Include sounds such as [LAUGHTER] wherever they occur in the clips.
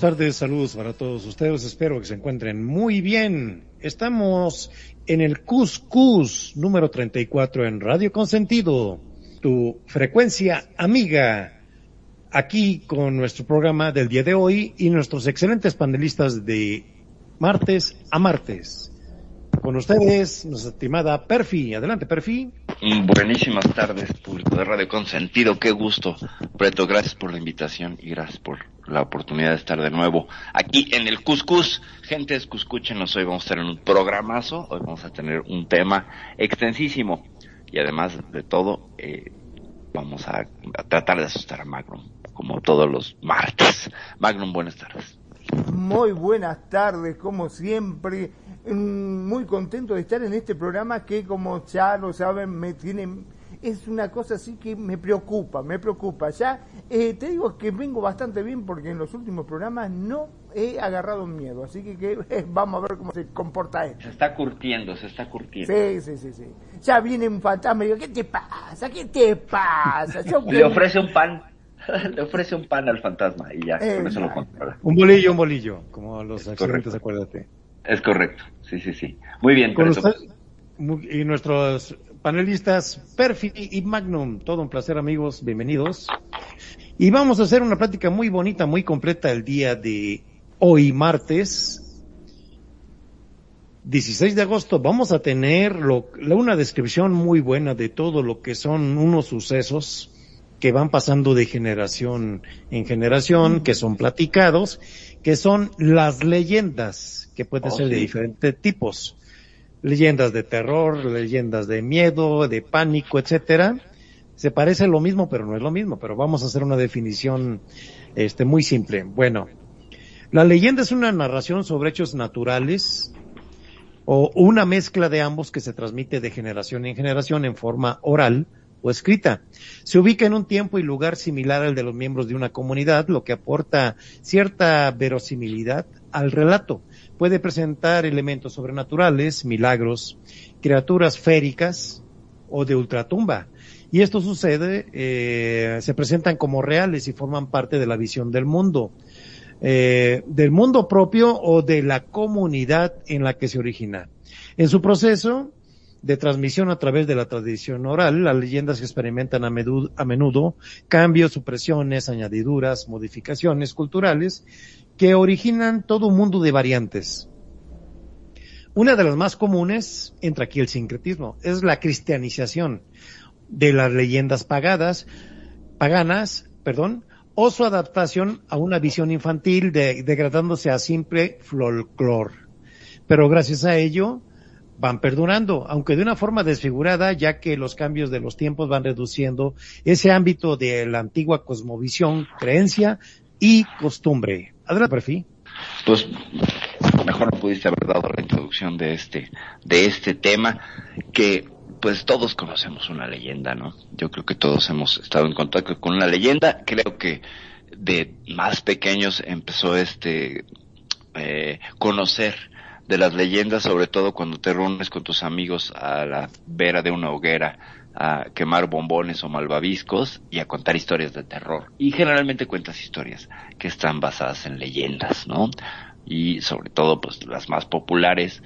tardes, saludos para todos ustedes, espero que se encuentren muy bien. Estamos en el Cuscus número 34 en Radio Consentido, tu frecuencia amiga, aquí con nuestro programa del día de hoy y nuestros excelentes panelistas de martes a martes. Con ustedes, nuestra estimada Perfi. Adelante, Perfi. Buenísimas tardes, público de Radio Consentido. Qué gusto, Preto. Gracias por la invitación y gracias por la oportunidad de estar de nuevo aquí en el Cuscus. Gente, escúchenos. Hoy vamos a tener un programazo. Hoy vamos a tener un tema extensísimo. Y además de todo, eh, vamos a tratar de asustar a Magnum, como todos los martes. Magnum, buenas tardes. Muy buenas tardes, como siempre. Mm, Muy contento de estar en este programa que, como ya lo saben, me tiene. Es una cosa así que me preocupa, me preocupa. Ya eh, te digo que vengo bastante bien porque en los últimos programas no he agarrado miedo. Así que, que, [LAUGHS] eh, vamos a ver cómo se comporta esto. Se está curtiendo, se está curtiendo. Sí, sí, sí, sí. Ya viene un fantasma y digo, ¿qué te pasa? ¿Qué te pasa? Yo [LAUGHS] Le ofrece un pan. [LAUGHS] Le ofrece un pan al fantasma y ya, con eso lo controla. Un bolillo, un bolillo, como los Es accidentes, correcto. acuérdate. Es correcto, sí, sí, sí. Muy bien, Con usted- y nuestros panelistas Perfi y Magnum, todo un placer amigos, bienvenidos. Y vamos a hacer una plática muy bonita, muy completa el día de hoy martes, 16 de agosto. Vamos a tener lo- una descripción muy buena de todo lo que son unos sucesos que van pasando de generación en generación, que son platicados, que son las leyendas, que pueden Oh, ser de diferentes tipos. Leyendas de terror, leyendas de miedo, de pánico, etcétera. Se parece lo mismo, pero no es lo mismo, pero vamos a hacer una definición este muy simple. Bueno, la leyenda es una narración sobre hechos naturales o una mezcla de ambos que se transmite de generación en generación en forma oral o escrita. Se ubica en un tiempo y lugar similar al de los miembros de una comunidad, lo que aporta cierta verosimilidad al relato. Puede presentar elementos sobrenaturales, milagros, criaturas féricas o de ultratumba. Y esto sucede, eh, se presentan como reales y forman parte de la visión del mundo, eh, del mundo propio o de la comunidad en la que se origina. En su proceso de transmisión a través de la tradición oral, las leyendas experimentan a menudo, a menudo cambios, supresiones, añadiduras, modificaciones culturales que originan todo un mundo de variantes. Una de las más comunes, entra aquí el sincretismo, es la cristianización de las leyendas pagadas, paganas, perdón, o su adaptación a una visión infantil de- degradándose a simple folclore. Pero gracias a ello van perdurando, aunque de una forma desfigurada, ya que los cambios de los tiempos van reduciendo ese ámbito de la antigua cosmovisión, creencia y costumbre. Adelante, Perfi. Pues mejor no pudiste haber dado la introducción de este, de este tema que pues todos conocemos una leyenda, ¿no? Yo creo que todos hemos estado en contacto con una leyenda. Creo que de más pequeños empezó este eh, conocer de las leyendas, sobre todo cuando te reúnes con tus amigos a la vera de una hoguera a quemar bombones o malvaviscos y a contar historias de terror. Y generalmente cuentas historias que están basadas en leyendas, ¿no? Y sobre todo, pues las más populares,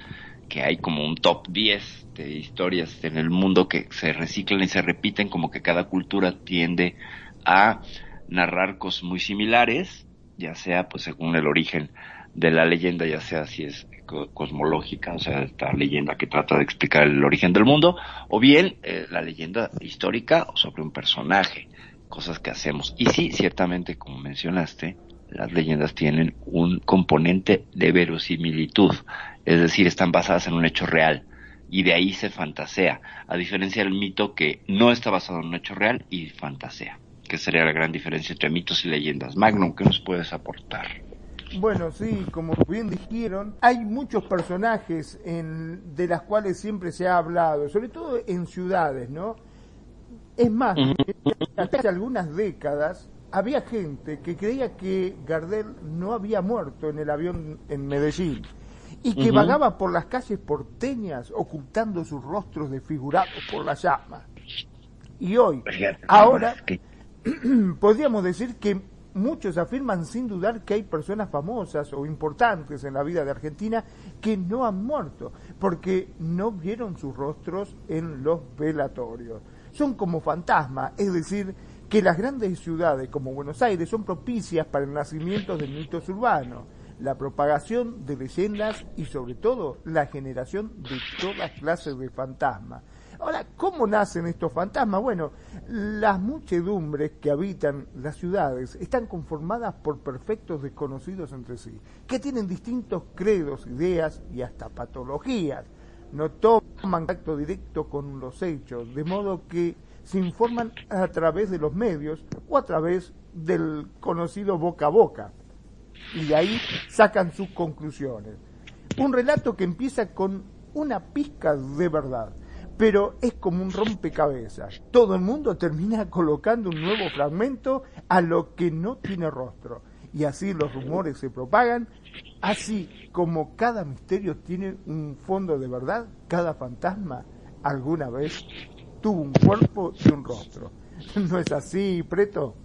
que hay como un top 10 de historias en el mundo que se reciclan y se repiten, como que cada cultura tiende a narrar cosas muy similares, ya sea pues según el origen de la leyenda, ya sea si es cosmológica, o sea, esta leyenda que trata de explicar el origen del mundo, o bien eh, la leyenda histórica sobre un personaje, cosas que hacemos. Y sí, ciertamente, como mencionaste, las leyendas tienen un componente de verosimilitud, es decir, están basadas en un hecho real y de ahí se fantasea, a diferencia del mito que no está basado en un hecho real y fantasea, que sería la gran diferencia entre mitos y leyendas. Magnum, ¿qué nos puedes aportar? Bueno, sí, como bien dijeron, hay muchos personajes en, de las cuales siempre se ha hablado, sobre todo en ciudades, ¿no? Es más, hace algunas décadas había gente que creía que Gardel no había muerto en el avión en Medellín y que vagaba por las calles porteñas ocultando sus rostros desfigurados por la llama. Y hoy, ahora, [CLEARS THROAT] podríamos decir que muchos afirman sin dudar que hay personas famosas o importantes en la vida de Argentina que no han muerto porque no vieron sus rostros en los velatorios. Son como fantasmas, es decir, que las grandes ciudades como Buenos Aires son propicias para el nacimiento de mitos urbanos la propagación de leyendas y sobre todo la generación de todas clases de fantasmas. Ahora, ¿cómo nacen estos fantasmas? Bueno, las muchedumbres que habitan las ciudades están conformadas por perfectos desconocidos entre sí, que tienen distintos credos, ideas y hasta patologías. No toman contacto directo con los hechos, de modo que se informan a través de los medios o a través del conocido boca a boca y ahí sacan sus conclusiones. Un relato que empieza con una pizca de verdad, pero es como un rompecabezas. Todo el mundo termina [LAUGHS] colocando un nuevo fragmento a lo que no tiene rostro. Y así los rumores se propagan, así como cada misterio tiene un fondo de verdad, cada fantasma alguna vez tuvo un cuerpo y un rostro. [LAUGHS] ¿No es así, Preto?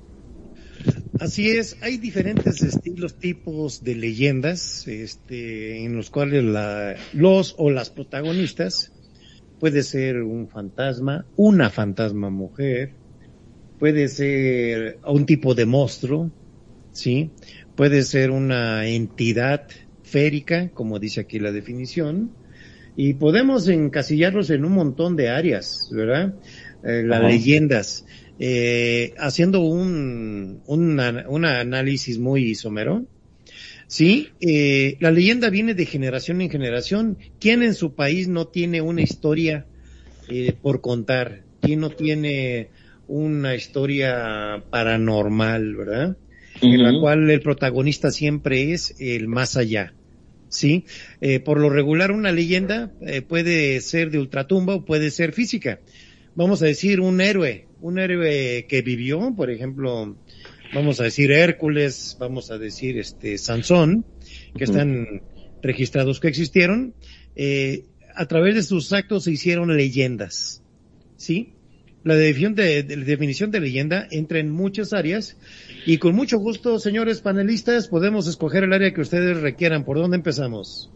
Así es, hay diferentes estilos, tipos de leyendas, este, en los cuales la, los o las protagonistas puede ser un fantasma, una fantasma mujer, puede ser un tipo de monstruo, sí, puede ser una entidad férica, como dice aquí la definición, y podemos encasillarlos en un montón de áreas, ¿verdad? Eh, las leyendas eh, haciendo un, un, análisis muy somero, sí, eh, la leyenda viene de generación en generación. ¿Quién en su país no tiene una historia eh, por contar? ¿Quién no tiene una historia paranormal, verdad? En la cual el protagonista siempre es el más allá. ¿sí? Eh, por lo regular una leyenda eh, puede ser de ultratumba o puede ser física. Vamos a decir un héroe, un héroe que vivió, por ejemplo, vamos a decir Hércules, vamos a decir este Sansón, que están registrados que existieron, eh, a través de sus actos se hicieron leyendas, ¿sí? La definición de, la definición de leyenda entra en muchas áreas y con mucho gusto, señores panelistas, podemos escoger el área que ustedes requieran. ¿Por dónde empezamos?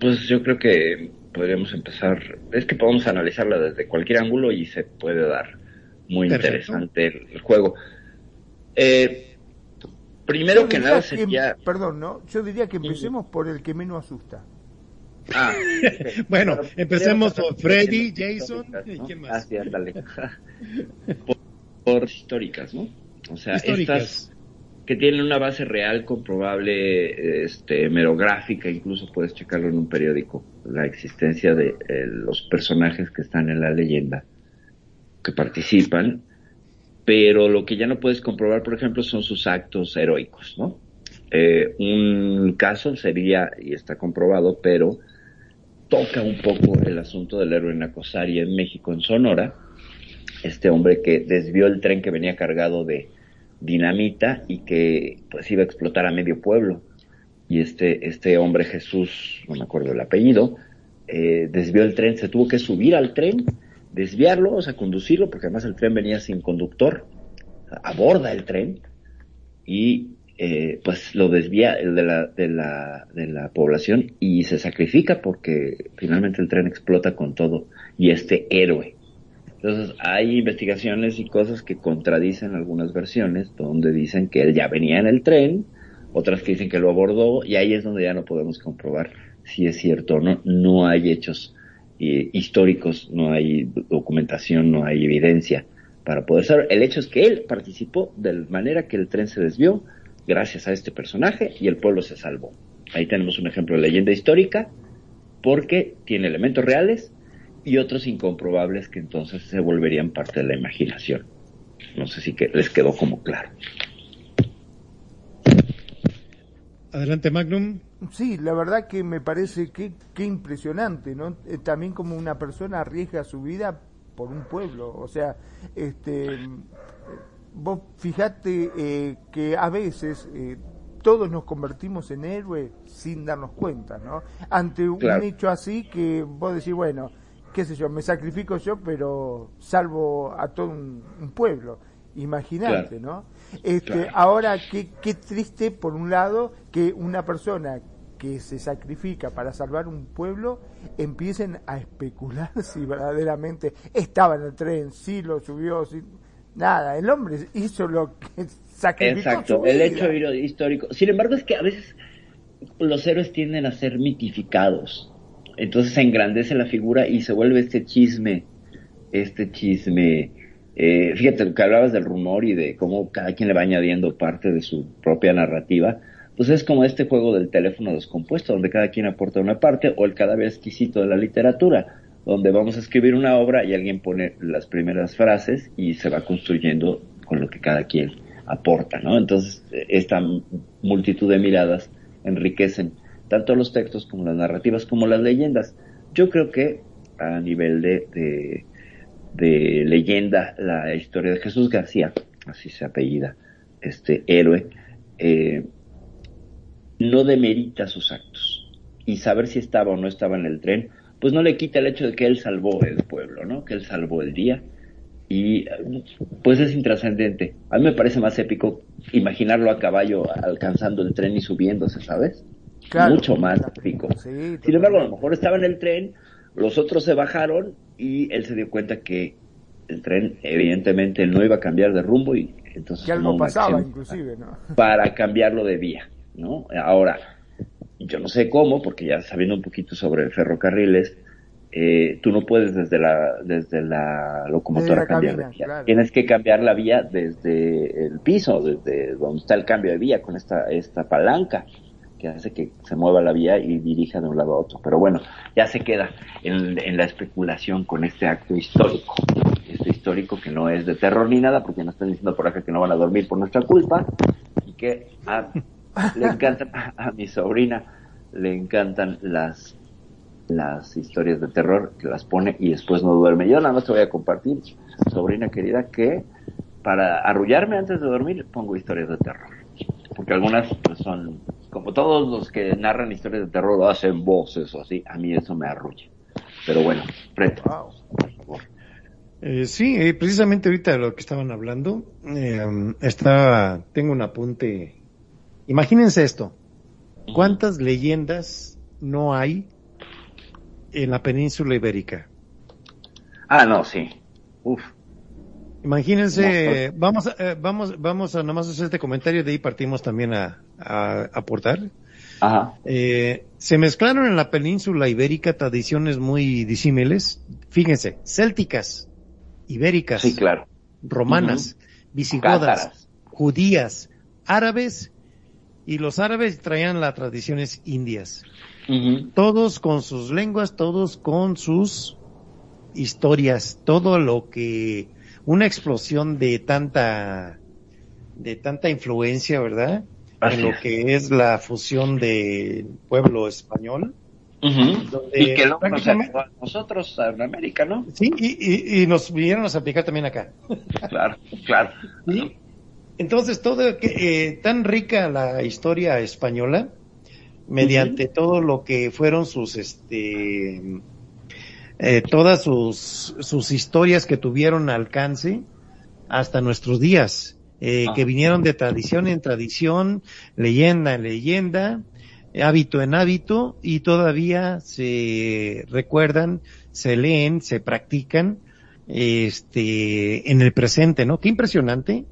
Pues yo creo que podríamos empezar, es que podemos analizarla desde cualquier ángulo y se puede dar muy interesante el, juego. Eh, primero que nada sería... perdón, ¿no? Yo diría que empecemos por el que menos asusta. Ah, [LAUGHS] bueno, empecemos por Freddy, Jason, ¿y quién más? Ah, [LAUGHS] por, históricas, ¿no? O sea, estas que tienen una base real, comprobable, este, merográfica, incluso puedes checarlo en un periódico, la existencia de eh, los personajes que están en la leyenda que participan, pero lo que ya no puedes comprobar, por ejemplo, son sus actos heroicos, ¿no? Eh, un caso sería, y está comprobado, pero toca un poco el asunto del héroe Nacosari en México, en Sonora, este hombre que desvió el tren que venía cargado de dinamita y que pues iba a explotar a medio pueblo. Y este, este hombre Jesús, no me acuerdo el apellido, eh, desvió el tren, se tuvo que subir al tren desviarlo, o sea, conducirlo, porque además el tren venía sin conductor, aborda el tren y eh, pues lo desvía de la, de, la, de la población y se sacrifica porque finalmente el tren explota con todo y este héroe. Entonces hay investigaciones y cosas que contradicen algunas versiones donde dicen que él ya venía en el tren, otras que dicen que lo abordó y ahí es donde ya no podemos comprobar si es cierto o no. No hay hechos eh, históricos, no hay documentación, no hay evidencia para poder saber. El hecho es que él participó de manera que el tren se desvió gracias a este personaje y el pueblo se salvó. Ahí tenemos un ejemplo de leyenda histórica porque tiene elementos reales y otros incomprobables que entonces se volverían parte de la imaginación. No sé si que les quedó como claro. Adelante, Magnum. Sí, la verdad que me parece que, que impresionante, ¿no? Eh, también como una persona arriesga su vida por un pueblo, o sea, este, vos fijate eh, que a veces eh, todos nos convertimos en héroes sin darnos cuenta, ¿no? Ante un hecho así que vos decís, bueno, qué sé yo, me sacrifico yo, pero salvo a todo un, pueblo. Imagínate, ¿no? Este, Ahora, qué, qué triste, por un lado, que una persona que se sacrifica para salvar un pueblo empiecen a especular [LAUGHS] si verdaderamente estaba en el tren, si lo subió, si... Nada, el hombre hizo lo que [LAUGHS] sacrificó. Exacto, el hecho histórico. Sin embargo, es que a veces los héroes tienden a ser mitificados. Entonces se engrandece la figura y se vuelve este chisme, este chisme. Eh, fíjate que hablabas del rumor y de cómo cada quien le va añadiendo parte de su propia narrativa. Pues es como este juego del teléfono descompuesto, donde cada quien aporta una parte, o el cadáver exquisito de la literatura, donde vamos a escribir una obra y alguien pone las primeras frases y se va construyendo con lo que cada quien aporta, ¿no? Entonces, esta multitud de miradas enriquecen tanto los textos como las narrativas como las leyendas. Yo creo que a nivel de, de, leyenda, la historia de Jesús García, así se apellida, este héroe, eh, no demerita sus actos. Y saber si estaba o no estaba en el tren, pues no le quita el hecho de que él salvó el pueblo, ¿no? Que él salvó el día. Y pues es intrascendente. A mí me parece más épico imaginarlo a caballo alcanzando el tren y subiéndose, ¿sabes? mucho más rico. Sin embargo, a lo mejor estaba en el tren, los otros se bajaron y él se dio cuenta que el tren evidentemente no iba a cambiar de rumbo y entonces que algo pasaba inclusive, ¿no? [LAUGHS] Para cambiarlo de vía, ¿no? Ahora, yo no sé cómo, porque ya sabiendo un poquito sobre ferrocarriles, eh, tú no puedes desde la desde la locomotora cambiar de vía. Tienes que cambiar la vía desde el piso, desde donde está el cambio de vía con esta esta palanca que hace que se mueva la vía y dirija de un lado a otro. Pero bueno, ya se queda en, la especulación con este acto histórico. Este histórico que no es de terror ni nada, porque nos están diciendo por acá que no van a dormir por nuestra culpa y que le encantan a, mi sobrina, le encantan las las historias de terror que las pone y después no duerme. Yo nada más te voy a compartir, sobrina querida, que para arrullarme antes de dormir pongo historias de terror. Porque algunas pues, son como todos los que narran historias de terror hacen voces o así, a mí eso me arrulla. Pero bueno, Preto, por favor. Eh, sí, eh, precisamente ahorita de lo que estaban hablando, eh, está, tengo un apunte. Imagínense esto. ¿Cuántas leyendas no hay en la península ibérica? Ah, no, sí. Uf. Imagínense, vamos, a, eh, vamos, vamos a nomás hacer este comentario, de ahí partimos también a, aportar. Ajá. Eh, se mezclaron en la península ibérica tradiciones muy disímiles, fíjense, célticas, ibéricas, sí, claro. romanas, visigodas, judías, árabes, y los árabes traían las tradiciones indias. Todos con sus lenguas, todos con sus historias, todo lo que una explosión de tanta, de tanta influencia, ¿verdad? en lo que es la fusión del pueblo español. y que lo a nosotros en América, ¿no? Sí, y, y, nos vinieron a aplicar también acá. Claro, claro. Entonces, todo que, eh, tan rica la historia española, mediante todo lo que fueron sus, este, eh, todas sus, sus historias que tuvieron alcance hasta nuestros días, eh, que vinieron de tradición en tradición, leyenda en leyenda, hábito en hábito y todavía se recuerdan, se leen, se practican este en el presente, ¿no? Qué impresionante.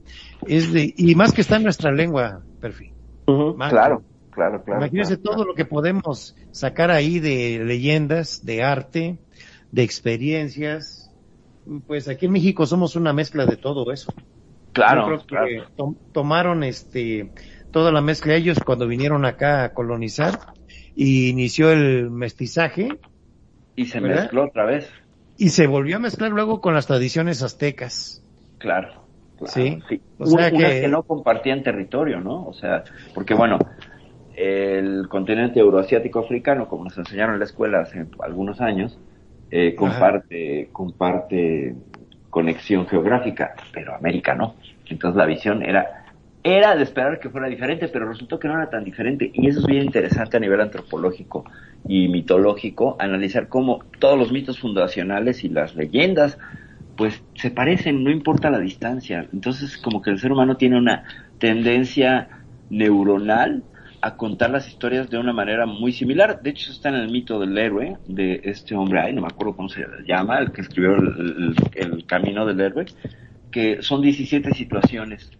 Es de, y más que está en nuestra lengua, perfil. claro, claro, claro. Imagínense claro, todo lo que podemos sacar ahí de leyendas, de arte, de experiencias. Pues aquí en México somos una mezcla de todo eso. Claro, Yo creo que claro. tom- tomaron este toda la mezcla ellos cuando vinieron acá a colonizar y inició el mestizaje Y se ¿verdad? mezcló otra vez. y se volvió a mezclar luego con las tradiciones aztecas. Claro. claro, Sí. sí. O sea que- que no compartían territorio, ¿no? O sea, porque bueno, el continente euroasiático africano, como nos enseñaron en la escuela hace algunos años, eh, comparte, comparte conexión geográfica, pero América no. Entonces la visión era era de esperar que fuera diferente, pero resultó que no era tan diferente. Y eso es bien interesante a nivel antropológico y mitológico, analizar cómo todos los mitos fundacionales y las leyendas, pues se parecen, no importa la distancia. Entonces, como que el ser humano tiene una tendencia neuronal a contar las historias de una manera muy similar. De hecho, está en el mito del héroe, de este hombre, ay, no me acuerdo cómo se llama, el que escribió el, el- camino del héroe, que son 17 situaciones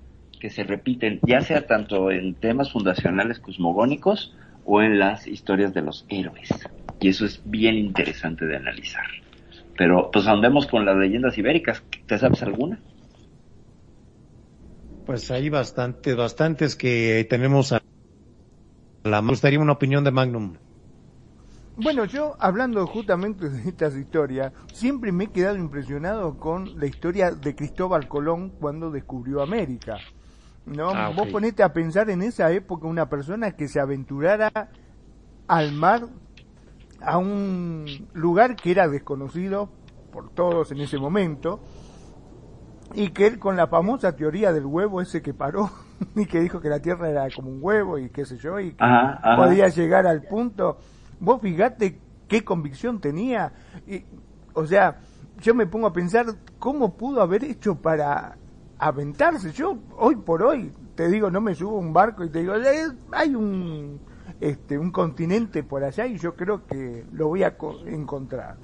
que se repiten, ya sea tanto en temas fundacionales cosmogónicos o en las historias de los héroes. Y eso es bien interesante de analizar. Pero pues andemos con las leyendas ibéricas. ¿Te sabes alguna? Pues hay bastantes, bastantes que tenemos a la me gustaría una opinión de Magnum. Bueno, yo hablando justamente de estas historias, siempre me he quedado impresionado con la historia de Cristóbal Colón cuando descubrió América. ¿No? Ah. Vos ponete a pensar en esa época una persona que se aventurara al mar a un lugar que era desconocido por todos en ese momento y que él con la famosa teoría del huevo ese que paró [LAUGHS] [LAUGHS] y que dijo que la tierra era como un huevo y qué sé yo y que Ajá, ajá. podía llegar al punto. Vos fíjate qué convicción tenía. Y, o sea, yo me pongo a pensar cómo pudo haber hecho para aventarse. Yo hoy por hoy te digo, no me subo a un barco y te digo, "Eh, hay un este un continente por allá y yo creo que lo voy a co- encontrar.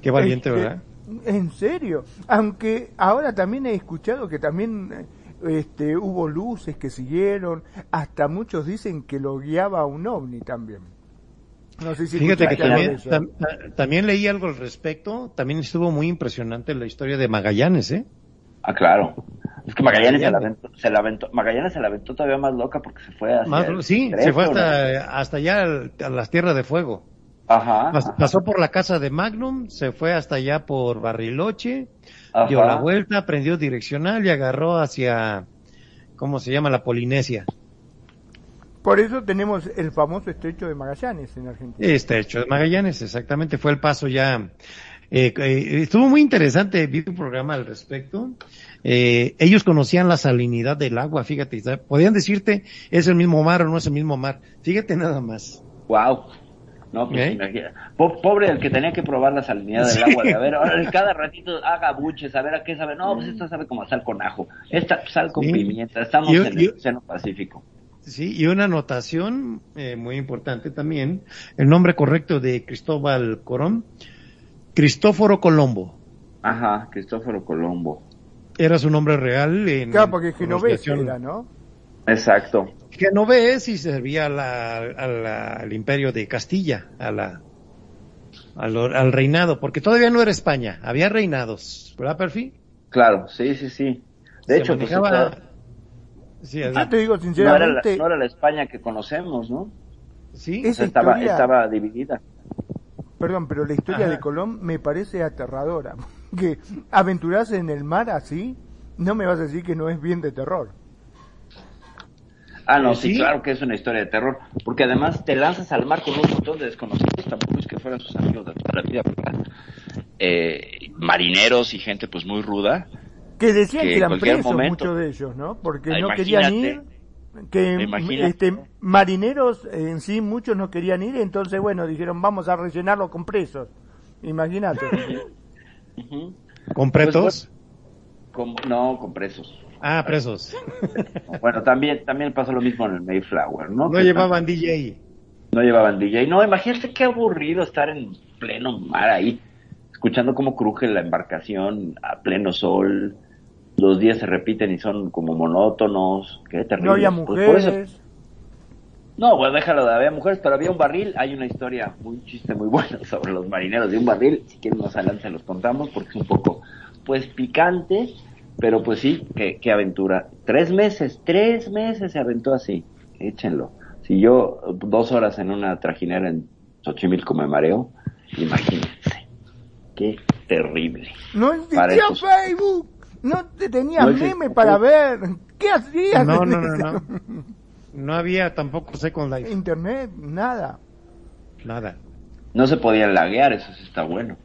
Qué valiente, Este, ¿verdad? En serio, aunque ahora también he escuchado que también eh, este, hubo luces que siguieron, hasta muchos dicen que lo guiaba un ovni también. No sé si Fíjate que también, tam- ta- también leí algo al respecto, también estuvo muy impresionante la historia de Magallanes, ¿eh? Ah, claro. Es que Magallanes se la aventó, se la aventó, Magallanes se la aventó todavía más loca porque se fue hacia Más- el sí, se fue ¿no? hasta, hasta allá al- a las tierras de fuego. Ajá. Pas- ajá, Pasó por la casa de Magnum, se fue hasta allá por Barriloche, ajá. dio la vuelta, prendió direccional y agarró hacia, ¿cómo se llama? La Polinesia. Por eso tenemos el famoso estrecho de Magallanes en Argentina. Este hecho de Magallanes, exactamente, fue el paso ya. eh, eh, estuvo muy interesante, vi un programa al respecto. Eh, ellos conocían la salinidad del agua, fíjate, ¿sabes? podían decirte es el mismo mar o no es el mismo mar. Fíjate nada más. Wow. No, pues ¿Eh? Pobre el que tenía que probar la salinidad del Sí. agua. De a ver, ahora cada ratito haga buches, a ver a qué sabe. No, pues esta sabe como a sal con ajo. Esta sal con Sí. pimienta. Estamos Yo- en el Océano Pacífico. Sí, y una anotación eh, muy importante también, el nombre correcto de Cristóbal Colón, Cristóforo Colombo, Ajá, Cristóforo Colombo. era su nombre real en Claro, porque Genovés pronunciación era, ¿no? Exacto. Genovés y servía a la- a la- al imperio de Castilla, a la, al, al reinado, porque todavía no era España, había reinados, ¿verdad, Perfi? Claro, sí, sí, sí. De Se hecho, pues, manejaba- esto- sí, Yo te digo no, era la, sinceramente, no era la España que conocemos, ¿no? sí, O sea, Esa estaba, historia- estaba dividida. perdón, pero la historia Ajá. de Colón me parece aterradora. [LAUGHS] Que aventurarse en el mar así, no me vas a decir que no es bien de terror. Ah, no, Eh, sí, sí. claro que es una historia de terror, porque además te lanzas al mar con un montón de desconocidos, tampoco es que fueran sus amigos de toda la vida, ¿verdad? Eh, marineros y gente pues muy ruda. Que decían Que que, eran presos momento- muchos de ellos, ¿no? Porque Ah, no querían ir, que Imagínate. este marineros en sí muchos no querían ir, entonces bueno, dijeron vamos a rellenarlo con presos. Imagínate. [LAUGHS] Con pretos, Con- no, con presos. Ah, presos, [LAUGHS] Bueno, también, también pasó lo mismo en el Mayflower, ¿no? no Que llevaban DJ. No llevaban DJ. No, imagínate qué aburrido estar en pleno mar ahí, escuchando cómo cruje la embarcación a pleno sol. Los días se repiten y son como monótonos. Qué terrible. No había Pues eso- mujeres. No, bueno, déjalo de había mujeres, pero había un barril. Hay una historia, un chiste muy bueno [LAUGHS] sobre los marineros de un barril. Si quieren más adelante se los contamos porque es un poco, pues, picante. Pero pues sí, qué, qué aventura. Tres meses, tres meses se aventó así. Échenlo. Si yo dos horas en una trajinera en Xochimilco me mareo, imagínense. Qué terrible. No existía estos- Facebook, no te tenías No existía meme para ver. ¿Qué hacías? No, [LAUGHS] no, no. No había tampoco Second Life, Internet, nada. nada. No se podían laguear, eso sí está bueno.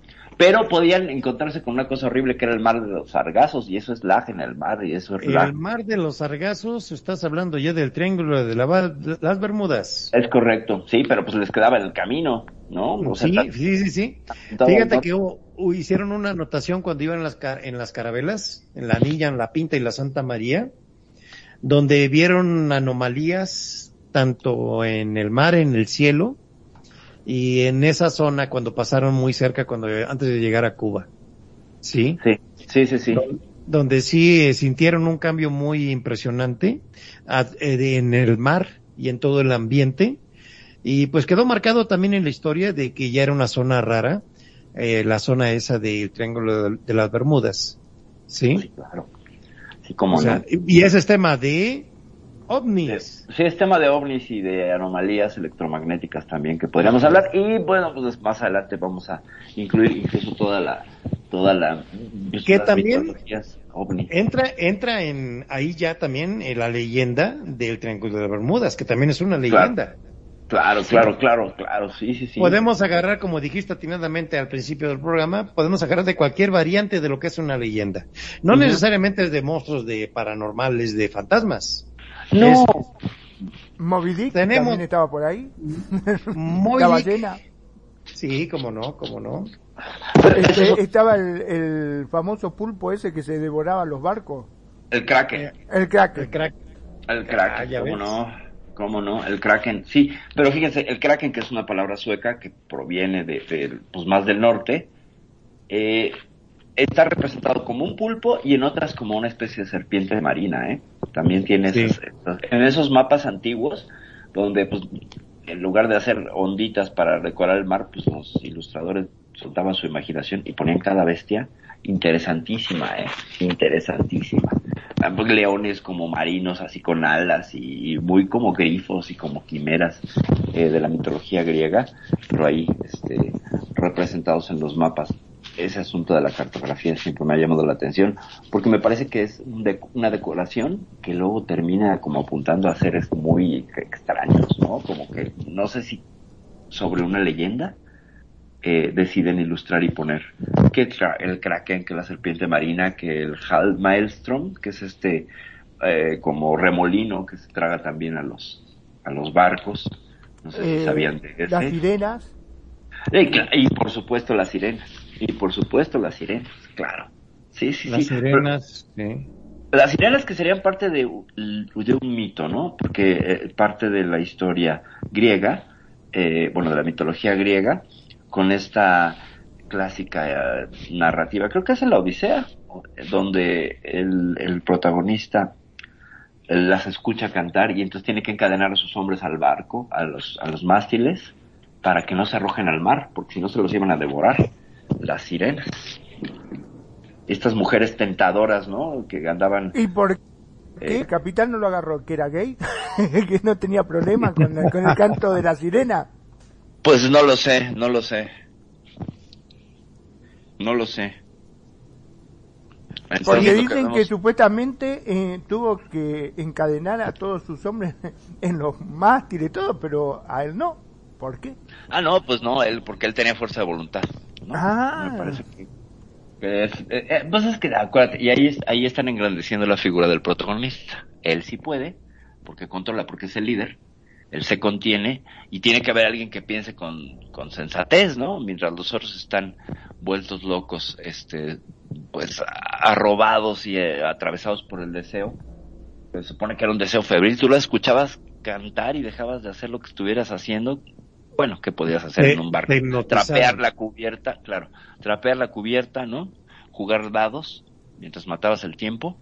Pero podían encontrarse con una cosa horrible que era el mar de los sargazos, y eso es lag en el mar, y eso es lag. El mar de los sargazos, estás hablando ya del triángulo de la las Bermudas. Es correcto, sí, pero pues les quedaba en el camino, ¿no? O sea, sí, sí, sí, Fíjate que hubo- hicieron una anotación cuando iban en las, en las carabelas, en la Anilla, en la Pinta y la Santa María, donde vieron anomalías tanto en el mar, en el cielo, y en esa zona cuando pasaron muy cerca, cuando antes de llegar a Cuba. Sí. Sí, sí, sí, sí. donde sí eh, sintieron un cambio muy impresionante a- eh, en el mar y en todo el ambiente. Y pues quedó marcado también en la historia de que ya era una zona rara, eh, la zona esa del Triángulo de, de las Bermudas. Sí, ¿Sí? claro. Sí, como O sea, no. y ese es tema de ovnis. Sí, es tema de ovnis y de anomalías electromagnéticas también que podríamos hablar. Y bueno, pues más adelante vamos a incluir incluso toda la, toda la, pues, Que también-. Entra, entra en ahí ya también eh, la leyenda del Triángulo de Bermudas, que también es una leyenda. Claro, claro, claro, claro, sí, sí, sí. Podemos agarrar, como dijiste atinadamente al principio del programa, podemos agarrar de cualquier variante de lo que es una leyenda. No necesariamente de monstruos, de paranormales, de fantasmas. No, Es Moby Dick Tenemos- también estaba por ahí. ballena. Sí, cómo no, cómo no. Este, estaba el, el famoso pulpo ese que se devoraba los barcos. el Kraken. El crack. El crack. El Kraken, Ah, ¿cómo ves. no? ¿Cómo no? El Kraken, sí. Pero fíjense, el Kraken, que es una palabra sueca que proviene de, de, pues más del norte, eh, está representado como un pulpo y en otras como una especie de serpiente marina, ¿eh? También tiene Sí. esas, esas- en esos mapas antiguos, donde pues en lugar de hacer onditas para decorar el mar, pues los ilustradores soltaban su imaginación y ponían cada bestia interesantísima, ¿eh? Interesantísima. Leones como marinos, así con alas y, y muy como grifos y como quimeras eh, de la mitología griega, pero ahí este, representados en los mapas. Ese asunto de la cartografía siempre me ha llamado la atención porque me parece que es un de- una decoración que luego termina como apuntando a seres muy extraños, ¿no? Como que no sé si sobre una leyenda eh, deciden ilustrar y poner que el kraken, que la serpiente marina, que el Hal Maelstrom, que es este eh, como remolino que se traga también a los a los barcos. No sé si Eh, sabían de ese. las sirenas. Eh, y por supuesto las sirenas. Y por supuesto las sirenas, claro. Sí, sí, Las sí. sirenas, sí. Las sirenas que serían parte de, de un mito, ¿no? Porque eh, parte de la historia griega, eh, bueno, de la mitología griega, con esta clásica eh, narrativa, creo que es en la Odisea, donde el, el protagonista eh, las escucha cantar y entonces tiene que encadenar a sus hombres al barco, a los, a los mástiles, para que no se arrojen al mar, porque si no se los iban a devorar las sirenas. Estas mujeres tentadoras, ¿no? Que andaban ¿Y por qué Eh. el capitán no lo agarró? ¿Que era gay? [LAUGHS] ¿Que no tenía problema con, la- con el canto de la sirena? Pues no lo sé, no lo sé. No lo sé. Entonces, Porque dicen que vemos- supuestamente eh, tuvo que encadenar a todos sus hombres [LAUGHS] en los mástiles y todo, pero a él no. ¿Por qué? Ah, no, pues no, él, porque él tenía fuerza de voluntad. ¿No? Ah. Me parece que... que es- eh, eh, pues es que, acuérdate, y ahí, ahí están engrandeciendo la figura del protagonista. Él sí puede, porque controla, porque es el líder. Él se contiene y tiene que haber alguien que piense con, con sensatez, ¿no? Mientras los otros están vueltos locos, este, pues arrobados y eh, atravesados por el deseo. Se supone que era un deseo febril. Tú lo escuchabas cantar y dejabas de hacer lo que estuvieras haciendo. Bueno, ¿qué podías hacer en un barco? Trapear la cubierta, claro. Trapear la cubierta, ¿no? Jugar dados mientras matabas el tiempo.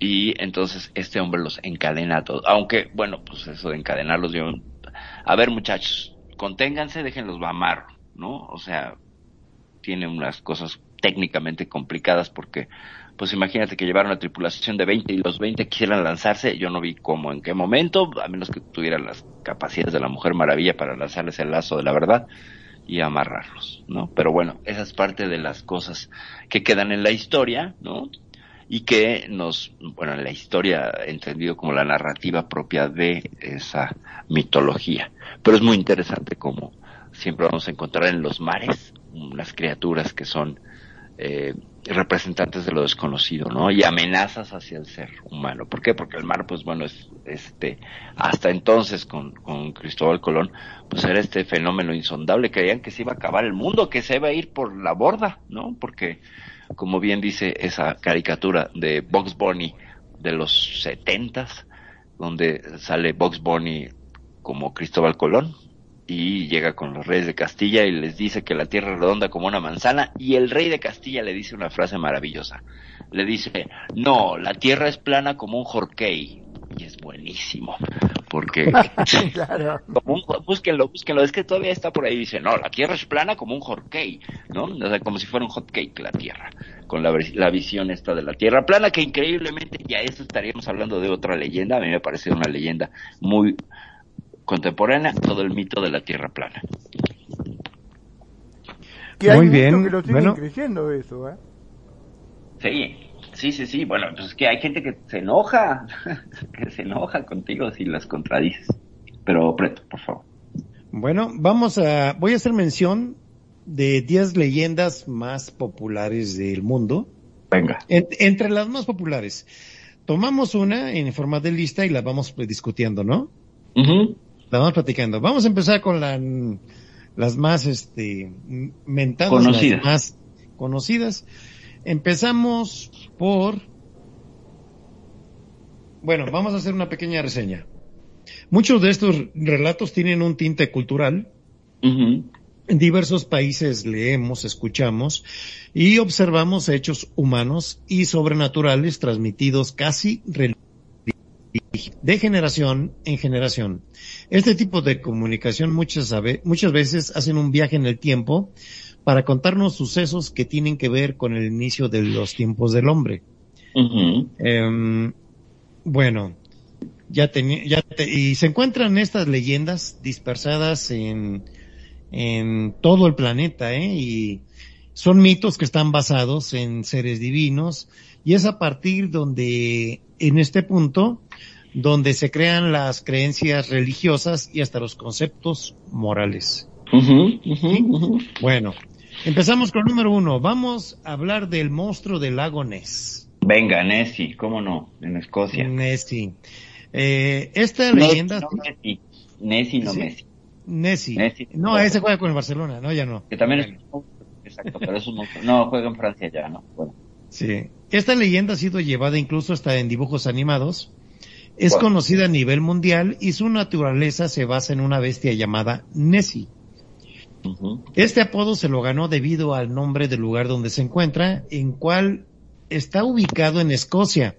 y entonces este hombre los encadena a todos. Aunque, bueno, pues eso de encadenarlos, yo, a ver muchachos, conténganse, déjenlos mamar, ¿no? O sea, tiene unas cosas técnicamente complicadas porque, pues imagínate que llevaron una tripulación de 20 y los 20 quisieran lanzarse, yo no vi cómo, en qué momento, a menos que tuvieran las capacidades de la Mujer Maravilla para lanzarles el lazo de la verdad y amarrarlos, ¿no? Pero bueno, esa es parte de las cosas que quedan en la historia, ¿no? y que nos, bueno, en la historia entendido como la narrativa propia de esa mitología. Pero es muy interesante como siempre vamos a encontrar en los mares unas criaturas que son eh, representantes de lo desconocido, ¿no? Y amenazas hacia el ser humano. ¿Por qué? Porque el mar, pues bueno, es este, hasta entonces con, Cristóbal Colón, pues era este fenómeno insondable. Creían que se iba a acabar el mundo, que se iba a ir por la borda, ¿no? Porque como bien dice esa caricatura de Box Bunny de los setentas, donde sale Box Bunny como Cristóbal Colón y llega con los reyes de Castilla y les dice que la tierra es redonda como una manzana y el rey de Castilla le dice una frase maravillosa. Le dice, no, la tierra es plana como un jorquey y es buenísimo porque [LAUGHS] claro. [LAUGHS] búsquenlo, búsquenlo, es que todavía está por ahí, dice, no, la Tierra es plana como un cake, ¿no? O sea, como si fuera un hot cake la Tierra, con la, la visión esta de la Tierra plana, que increíblemente ya eso estaríamos hablando de otra leyenda, a mí me parece una leyenda muy contemporánea, todo el mito de la Tierra plana. Que hay muy bien, que lo siguen creyendo eso, ¿eh? Sí, Sí, sí, sí. Bueno, pues es que hay gente que se enoja, [LAUGHS] que se enoja contigo si las contradices. Pero, Preto, por favor. Bueno, vamos a, voy a hacer mención de 10 leyendas más populares del mundo. Venga. entre las más populares. Tomamos una en forma de lista y la vamos pues, discutiendo, ¿no? La vamos platicando. Vamos a empezar con la, las más, este, mentadas, conocidas. las más conocidas. Empezamos por... Bueno, vamos a hacer una pequeña reseña. Muchos de estos relatos tienen un tinte cultural. En diversos países leemos, escuchamos y observamos hechos humanos y sobrenaturales transmitidos casi de generación en generación. Este tipo de comunicación muchas, muchas veces hacen un viaje en el tiempo para contarnos sucesos que tienen que ver con el inicio de los tiempos del hombre. Em, bueno, ya tenía, ya y se encuentran estas leyendas dispersadas en, en todo el planeta, ¿eh? Y son mitos que están basados en seres divinos y es a partir donde, en este punto, donde se crean las creencias religiosas y hasta los conceptos morales. Bueno, Empezamos con el número uno. Vamos a hablar del monstruo del lago Ness. Venga, Nessie, cómo no, en Escocia. Nessie. Eh, esta leyenda... No Nessie, Nessie no Messi. Nessie. No, ese juega con el Barcelona, no, ya no. Que también es... Exacto, pero es un monstruo. No, juega en Francia ya, ¿no? Bueno. Sí. Esta leyenda ha sido llevada incluso hasta en dibujos animados. Es conocida a nivel mundial y su naturaleza se basa en una bestia llamada Nessie este apodo se lo ganó debido al nombre del lugar donde se encuentra, en cual está ubicado en Escocia.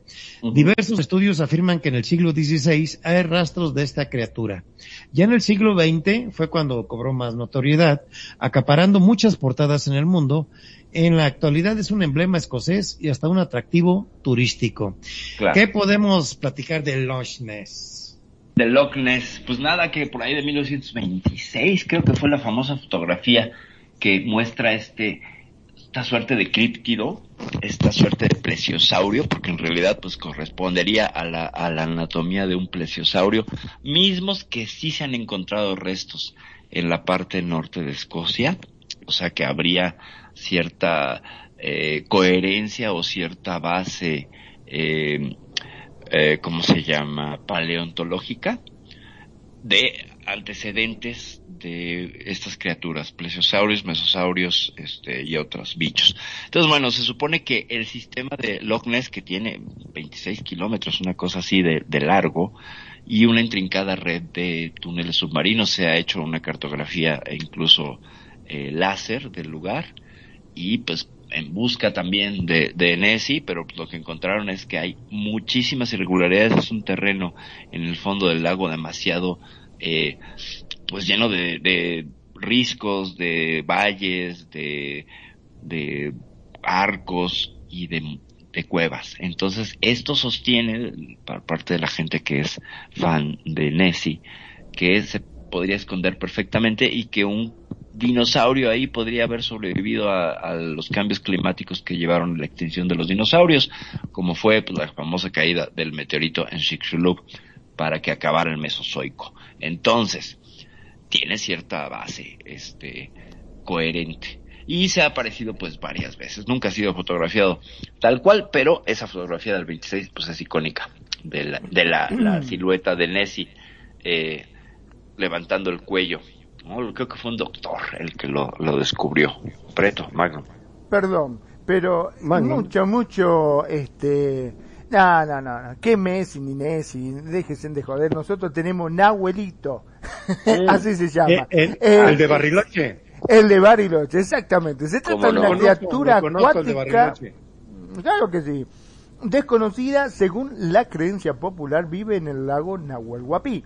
Diversos estudios afirman que en el siglo XVI hay rastros de esta criatura. Ya en el siglo XX fue cuando cobró más notoriedad, acaparando muchas portadas en el mundo. En la actualidad es un emblema escocés y hasta un atractivo turístico. ¿Qué podemos platicar de Loch Ness? de Loch Ness, pues nada, que por ahí de 1926 creo que fue la famosa fotografía que muestra este esta suerte de críptido, esta suerte de plesiosaurio, porque en realidad pues correspondería a la, a la anatomía de un plesiosaurio, mismos que sí se han encontrado restos en la parte norte de Escocia, o sea que habría cierta eh, coherencia o cierta base eh, eh, ¿cómo se llama? Paleontológica de antecedentes de estas criaturas, plesiosaurios, mesosaurios este, y otros bichos. Entonces, bueno, se supone que el sistema de Loch Ness, que tiene 26 kilómetros, una cosa así de, largo, y una intrincada red de túneles submarinos, se ha hecho una cartografía e incluso eh, láser del lugar, y pues en busca también de, de Nessie, pero lo que encontraron es que hay muchísimas irregularidades. Es un terreno en el fondo del lago demasiado, eh, pues lleno de, de riscos, de valles, de, de arcos y de, de cuevas. Entonces, esto sostiene, por parte de la gente que es fan de Nessie, que se podría esconder perfectamente y que un dinosaurio ahí podría haber sobrevivido a, a los cambios climáticos que llevaron a la extinción de los dinosaurios, como fue pues, la famosa caída del meteorito en Chicxulub para que acabara el Mesozoico. Entonces, tiene cierta base este coherente y se ha aparecido pues varias veces. Nunca ha sido fotografiado tal cual, pero esa fotografía del 26 pues es icónica de la, de la, la silueta de Nessie eh, levantando el cuello. ¿No? Creo que fue un doctor el que lo, lo descubrió. Preto, Magnum. Perdón, pero Magnum. mucho, mucho, este... No, no, no, no. ¿Qué Messi ni Nessi? Déjense de joder. Nosotros tenemos Nahuelito. [LAUGHS] Así se llama. Eh, el, Eh, el de Barriloche. El de Bariloche, exactamente. Se trata ¿Cómo de no? una Conozco, criatura acuática. Bariloche. Claro que sí. Desconocida, según la creencia popular, vive en el lago Nahuel Huapi,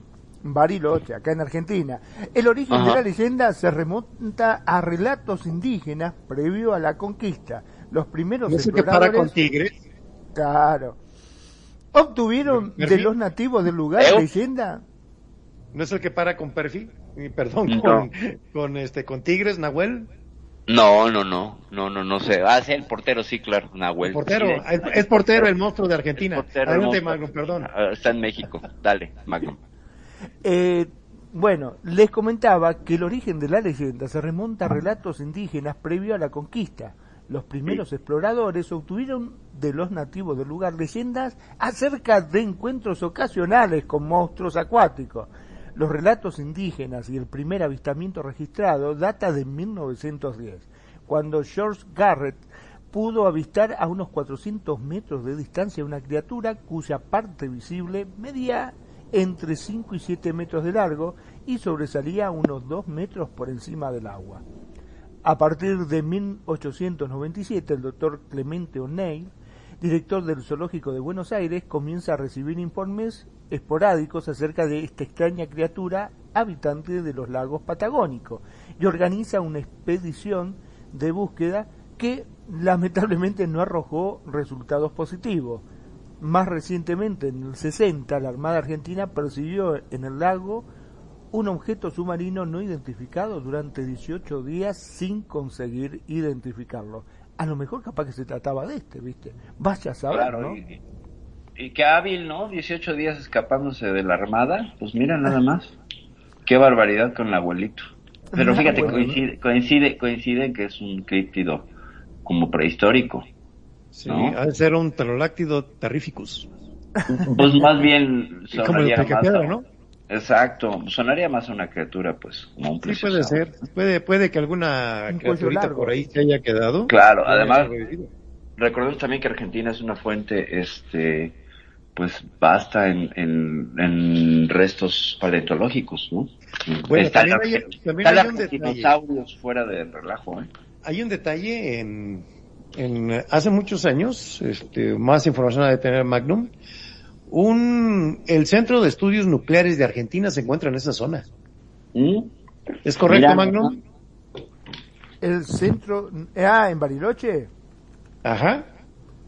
Bariloche, acá en Argentina. El origen Ajá. de la leyenda se remonta a relatos indígenas previo a la conquista. Los primeros ¿No es el que para con exploradores, tigres? claro, obtuvieron de los nativos del lugar ¿Eu? leyenda. ¿No es el que para con perfil? Y Perdón, No. con, con, este, con tigres, Nahuel. No, no, no, no, no, no sé. Ah, sí, el portero, sí, claro, Nahuel. El portero, Sí, es, es portero, el monstruo de Argentina. portero, Adelante, Magnum, perdón. Ah, Está en México. Dale, Magnum. Eh, bueno, les comentaba que el origen de la leyenda se remonta a relatos indígenas previo a la conquista. Los primeros exploradores obtuvieron de los nativos del lugar leyendas acerca de encuentros ocasionales con monstruos acuáticos. Los relatos indígenas y el primer avistamiento registrado data de 1910, cuando George Garrett pudo avistar a unos 400 metros de distancia una criatura cuya parte visible medía entre 5 y 7 metros de largo y sobresalía unos 2 metros por encima del agua. A partir de 1897, el doctor Clemente O'Neill, director del Zoológico de Buenos Aires, comienza a recibir informes esporádicos acerca de esta extraña criatura habitante de los lagos patagónicos y organiza una expedición de búsqueda que lamentablemente no arrojó resultados positivos. Más recientemente, en el 60, la Armada Argentina persiguió en el lago un objeto submarino no identificado durante 18 días sin conseguir identificarlo. A lo mejor capaz que se trataba de este, ¿viste? Vaya a saber, Claro, ¿no? y, y qué hábil, ¿no? 18 días escapándose de la armada. Pues mira, nada más. [LAUGHS] Qué barbaridad con el abuelito. Pero fíjate, coincide, coincide, coincide que es un críptido como prehistórico. Sí, ¿No? ha de ser un pterodáctido terrificus. Pues más bien [LAUGHS] Y como el sonaría más picapiedra, a- ¿no? Exacto, sonaría más a una criatura, pues, como un Sí, puede ser. Puede, puede que alguna Un criaturita por ahí se haya quedado. Claro, además, recordemos también que Argentina es una fuente, este, pues, vasta en, en, en restos paleontológicos, ¿no? Bueno, Están también hay- los- también hay un detalle. dinosaurios fuera de relajo, ¿eh? Hay un detalle en, en eh, hace muchos años, este, más información ha de tener Magnum. Un, el Centro de Estudios Nucleares de Argentina se encuentra en esa zona. ¿Mm? ¿Es correcto, Magnum? El centro... Ah, en Bariloche. Ajá.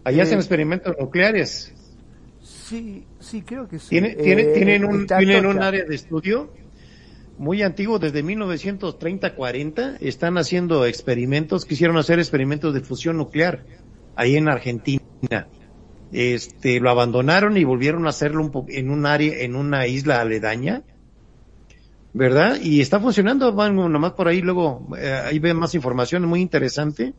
Allá Eh, hacen experimentos nucleares. Sí, sí, creo que sí. Tiene, Eh, tiene- tienen un, está tienen un área de estudio muy antiguo, desde 1930-40, están haciendo experimentos, quisieron hacer experimentos de fusión nuclear ahí en Argentina. Este, lo abandonaron y volvieron a hacerlo un en un área, en una isla aledaña, ¿verdad? Y está funcionando, van nomás por ahí, luego, eh, ahí ven más información, muy interesante.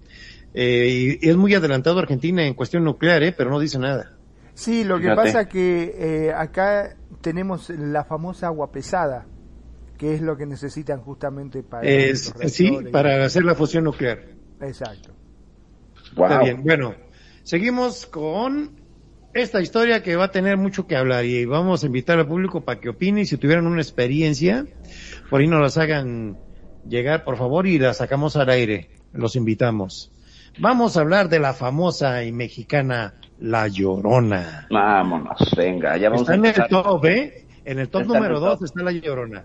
Eh, y es muy adelantado Argentina en cuestión nuclear, eh, pero no dice nada. Sí, lo que Fíjate. pasa que eh, acá tenemos la famosa agua pesada, que es lo que necesitan justamente para... Es, los sí, para hacer la fusión nuclear. Exacto. Está bien, bueno, seguimos con esta historia que va a tener mucho que hablar y vamos a invitar al público para que opine y si tuvieran una experiencia, por ahí nos las hagan llegar, por favor, y las sacamos al aire, los invitamos. Vamos a hablar de la famosa y mexicana La Llorona. Vámonos, venga, ya vamos Está a en el top, ¿eh? En el top Está en número el 2 top. está La Llorona.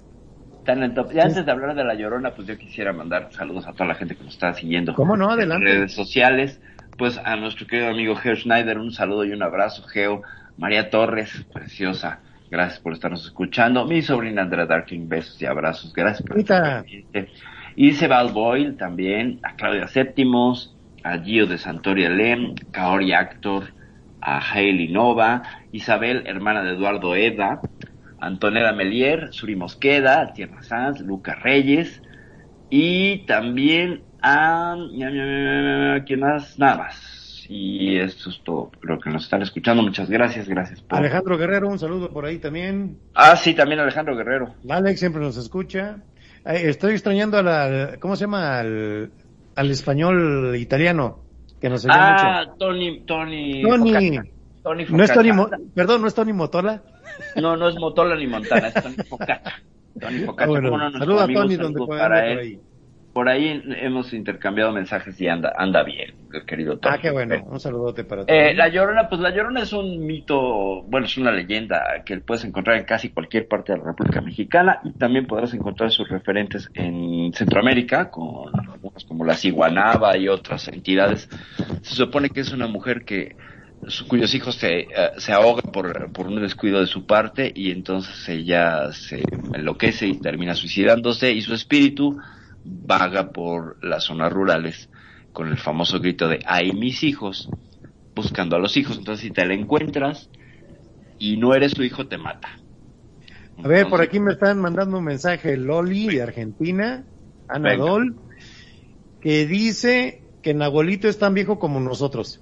Está en top. Y antes de hablar de la llorona, pues yo quisiera mandar saludos a toda la gente que nos está siguiendo. ¿Cómo no? en Adelante. redes sociales. Pues a nuestro querido amigo Geo Schneider, un saludo y un abrazo, Geo. María Torres, preciosa. Gracias por estarnos escuchando. Mi sobrina Andrea Darking, besos y abrazos. Gracias por estar. Ilse Boyle también, a Claudia Séptimos, a Gio de Santoria Lem, Kaori Actor, a Hailey Nova, Isabel, hermana de Eduardo Eda, Antonella Melier, Suri Mosqueda, Tierra Sanz, Lucas Reyes y también a... ¿Quién más? Nada más. Y esto es todo lo que nos están escuchando. Muchas gracias, gracias por... Alejandro Guerrero, un saludo por ahí también. Ah, sí, también Alejandro Guerrero. Alex siempre nos escucha. Estoy extrañando a la, ¿cómo se llama? Al, al español italiano, que nos Ah, Tony, Tony... mucho. Tony. Focaccia. Tony No es Tony. Mo- perdón, no es Tony Motola. No, no es Motola ni Montana, es Tony Focaccia. Tony Focaccia, Ah, bueno, saluda a Tony donde para él. por ahí. Por ahí hemos intercambiado mensajes y anda, anda bien, el querido Tony. Ah, qué bueno. Un saludote para ti. Eh, la Llorona, pues la Llorona es un mito, bueno, es una leyenda que puedes encontrar en casi cualquier parte de la República Mexicana y también podrás encontrar sus referentes en Centroamérica, con algunas como la Ciguanaba y otras entidades. Se supone que es una mujer que su- cuyos hijos se, eh, se ahogan por, por un descuido de su parte y entonces ella se enloquece y termina suicidándose y su espíritu vaga por las zonas rurales con el famoso grito de ¡ay mis hijos! buscando a los hijos. Entonces si te la encuentras y no eres su hijo te mata. A ver, por aquí me están mandando un mensaje Loli de Argentina, Ana Venga. Dol, que dice que Nahuelito es tan viejo como nosotros.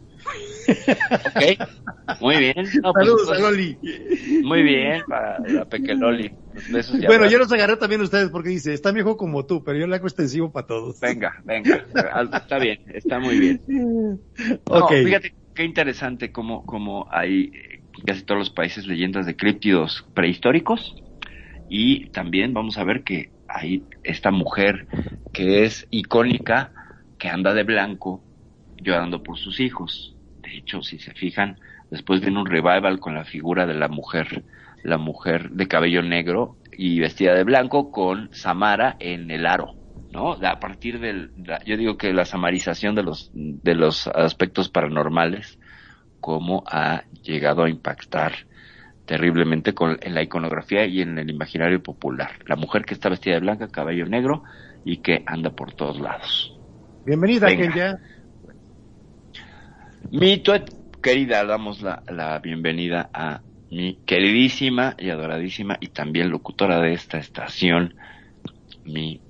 Ok, muy bien. No, pues, Saludos pues, a Loli. Muy bien para la Pequeloli. Bueno, yo los agarré también a ustedes porque dice, es tan viejo como tú, pero yo le hago extensivo para todos. Venga, venga. Está bien, está muy bien. No, ok. fíjate qué interesante cómo, cómo hay eh, casi todos los países leyendas de críptidos prehistóricos y también vamos a ver que hay esta mujer que es icónica que anda de blanco llorando por sus hijos. De hecho, si se fijan, después viene un revival con la figura de la mujer, la mujer de cabello negro y vestida de blanco con Samara en el aro. ¿no? A partir del, yo digo que la samarización de los, de los aspectos paranormales, cómo ha llegado a impactar terriblemente con, en la iconografía y en el imaginario popular. La mujer que está vestida de blanca, cabello negro y que anda por todos lados. Bienvenida. Kenya. Mi tuet, querida, damos la, la bienvenida a mi queridísima y adoradísima y también locutora de esta estación, mi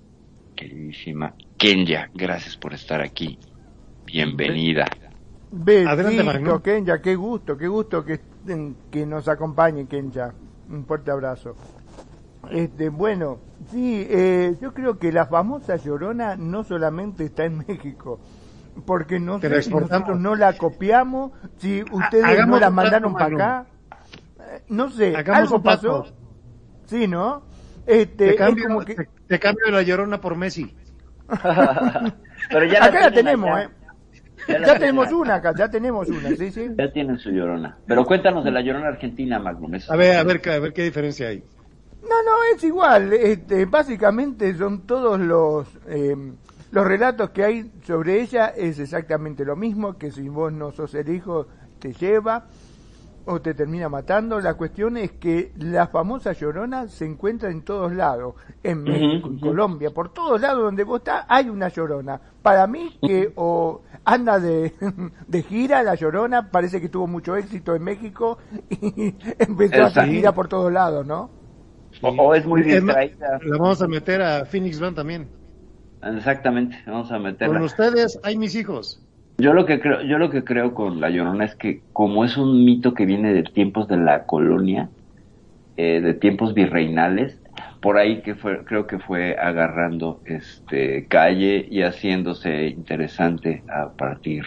queridísima Kenya. Gracias por estar aquí. Bienvenida. Adelante, Magno. Kenya, qué gusto, qué gusto que, que nos acompañe, Kenya. Un fuerte abrazo. Este, bueno, sí, eh, yo creo que la famosa Llorona no solamente está en [LAUGHS] México, porque no sé nosotros no la copiamos, si ustedes no la mandaron para acá, Eh, no sé, Hagamos algo pasó, sí, ¿no? Este, Te es cambio, como que- te, te cambio la llorona por Messi. [LAUGHS] Pero ya acá la tenemos, allá. ¿eh? Ya tenemos una acá, ya tenemos una, sí, sí. Ya tienen su llorona. Pero cuéntanos de la llorona argentina, Magnum. Eso- A ver, a ver, qué- a ver qué diferencia hay. No, no, es igual. Este, básicamente son todos los eh, los relatos que hay sobre ella es exactamente lo mismo que si vos no sos el hijo te lleva o te termina matando. La cuestión es que la famosa llorona se encuentra en todos lados, en México, en. Colombia, por todos lados donde vos estás hay una llorona. Para mí que [LAUGHS] o anda de, de gira la llorona, parece que tuvo mucho éxito en México y [LAUGHS] empezó a gira por todos lados, ¿no? O, o es muy distraída. La vamos a meter a Phoenix Band también. Exactamente, vamos a meterla. Con ustedes hay mis hijos. Yo lo que creo, yo lo que creo con la Llorona es que como es un mito que viene de tiempos de la colonia, eh, de tiempos virreinales, por ahí que fue, creo que fue agarrando este calle y haciéndose interesante a partir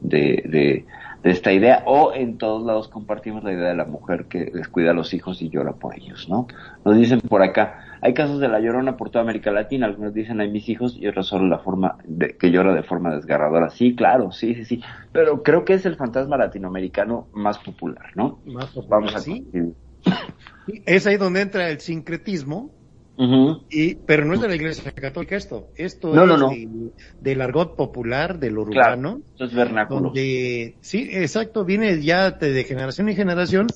de, de, de esta idea, o en todos lados compartimos la idea de la mujer que descuida a los hijos y llora por ellos, ¿no? Nos dicen por acá, Hay casos de la llorona por toda América Latina, algunos dicen hay mis hijos y otros solo la forma de, que llora de forma desgarradora. Sí, claro, sí, sí, sí. Pero creo que es el fantasma latinoamericano más popular, ¿no? Más popular, Vamos a sí. sí. Es ahí donde entra el sincretismo, Ujú. y, pero no es de la Iglesia Católica esto. Esto No, es no, no. de- del argot popular, del Claro, urbano. eso es vernáculo. donde sí, exacto, viene ya de, de generación en generación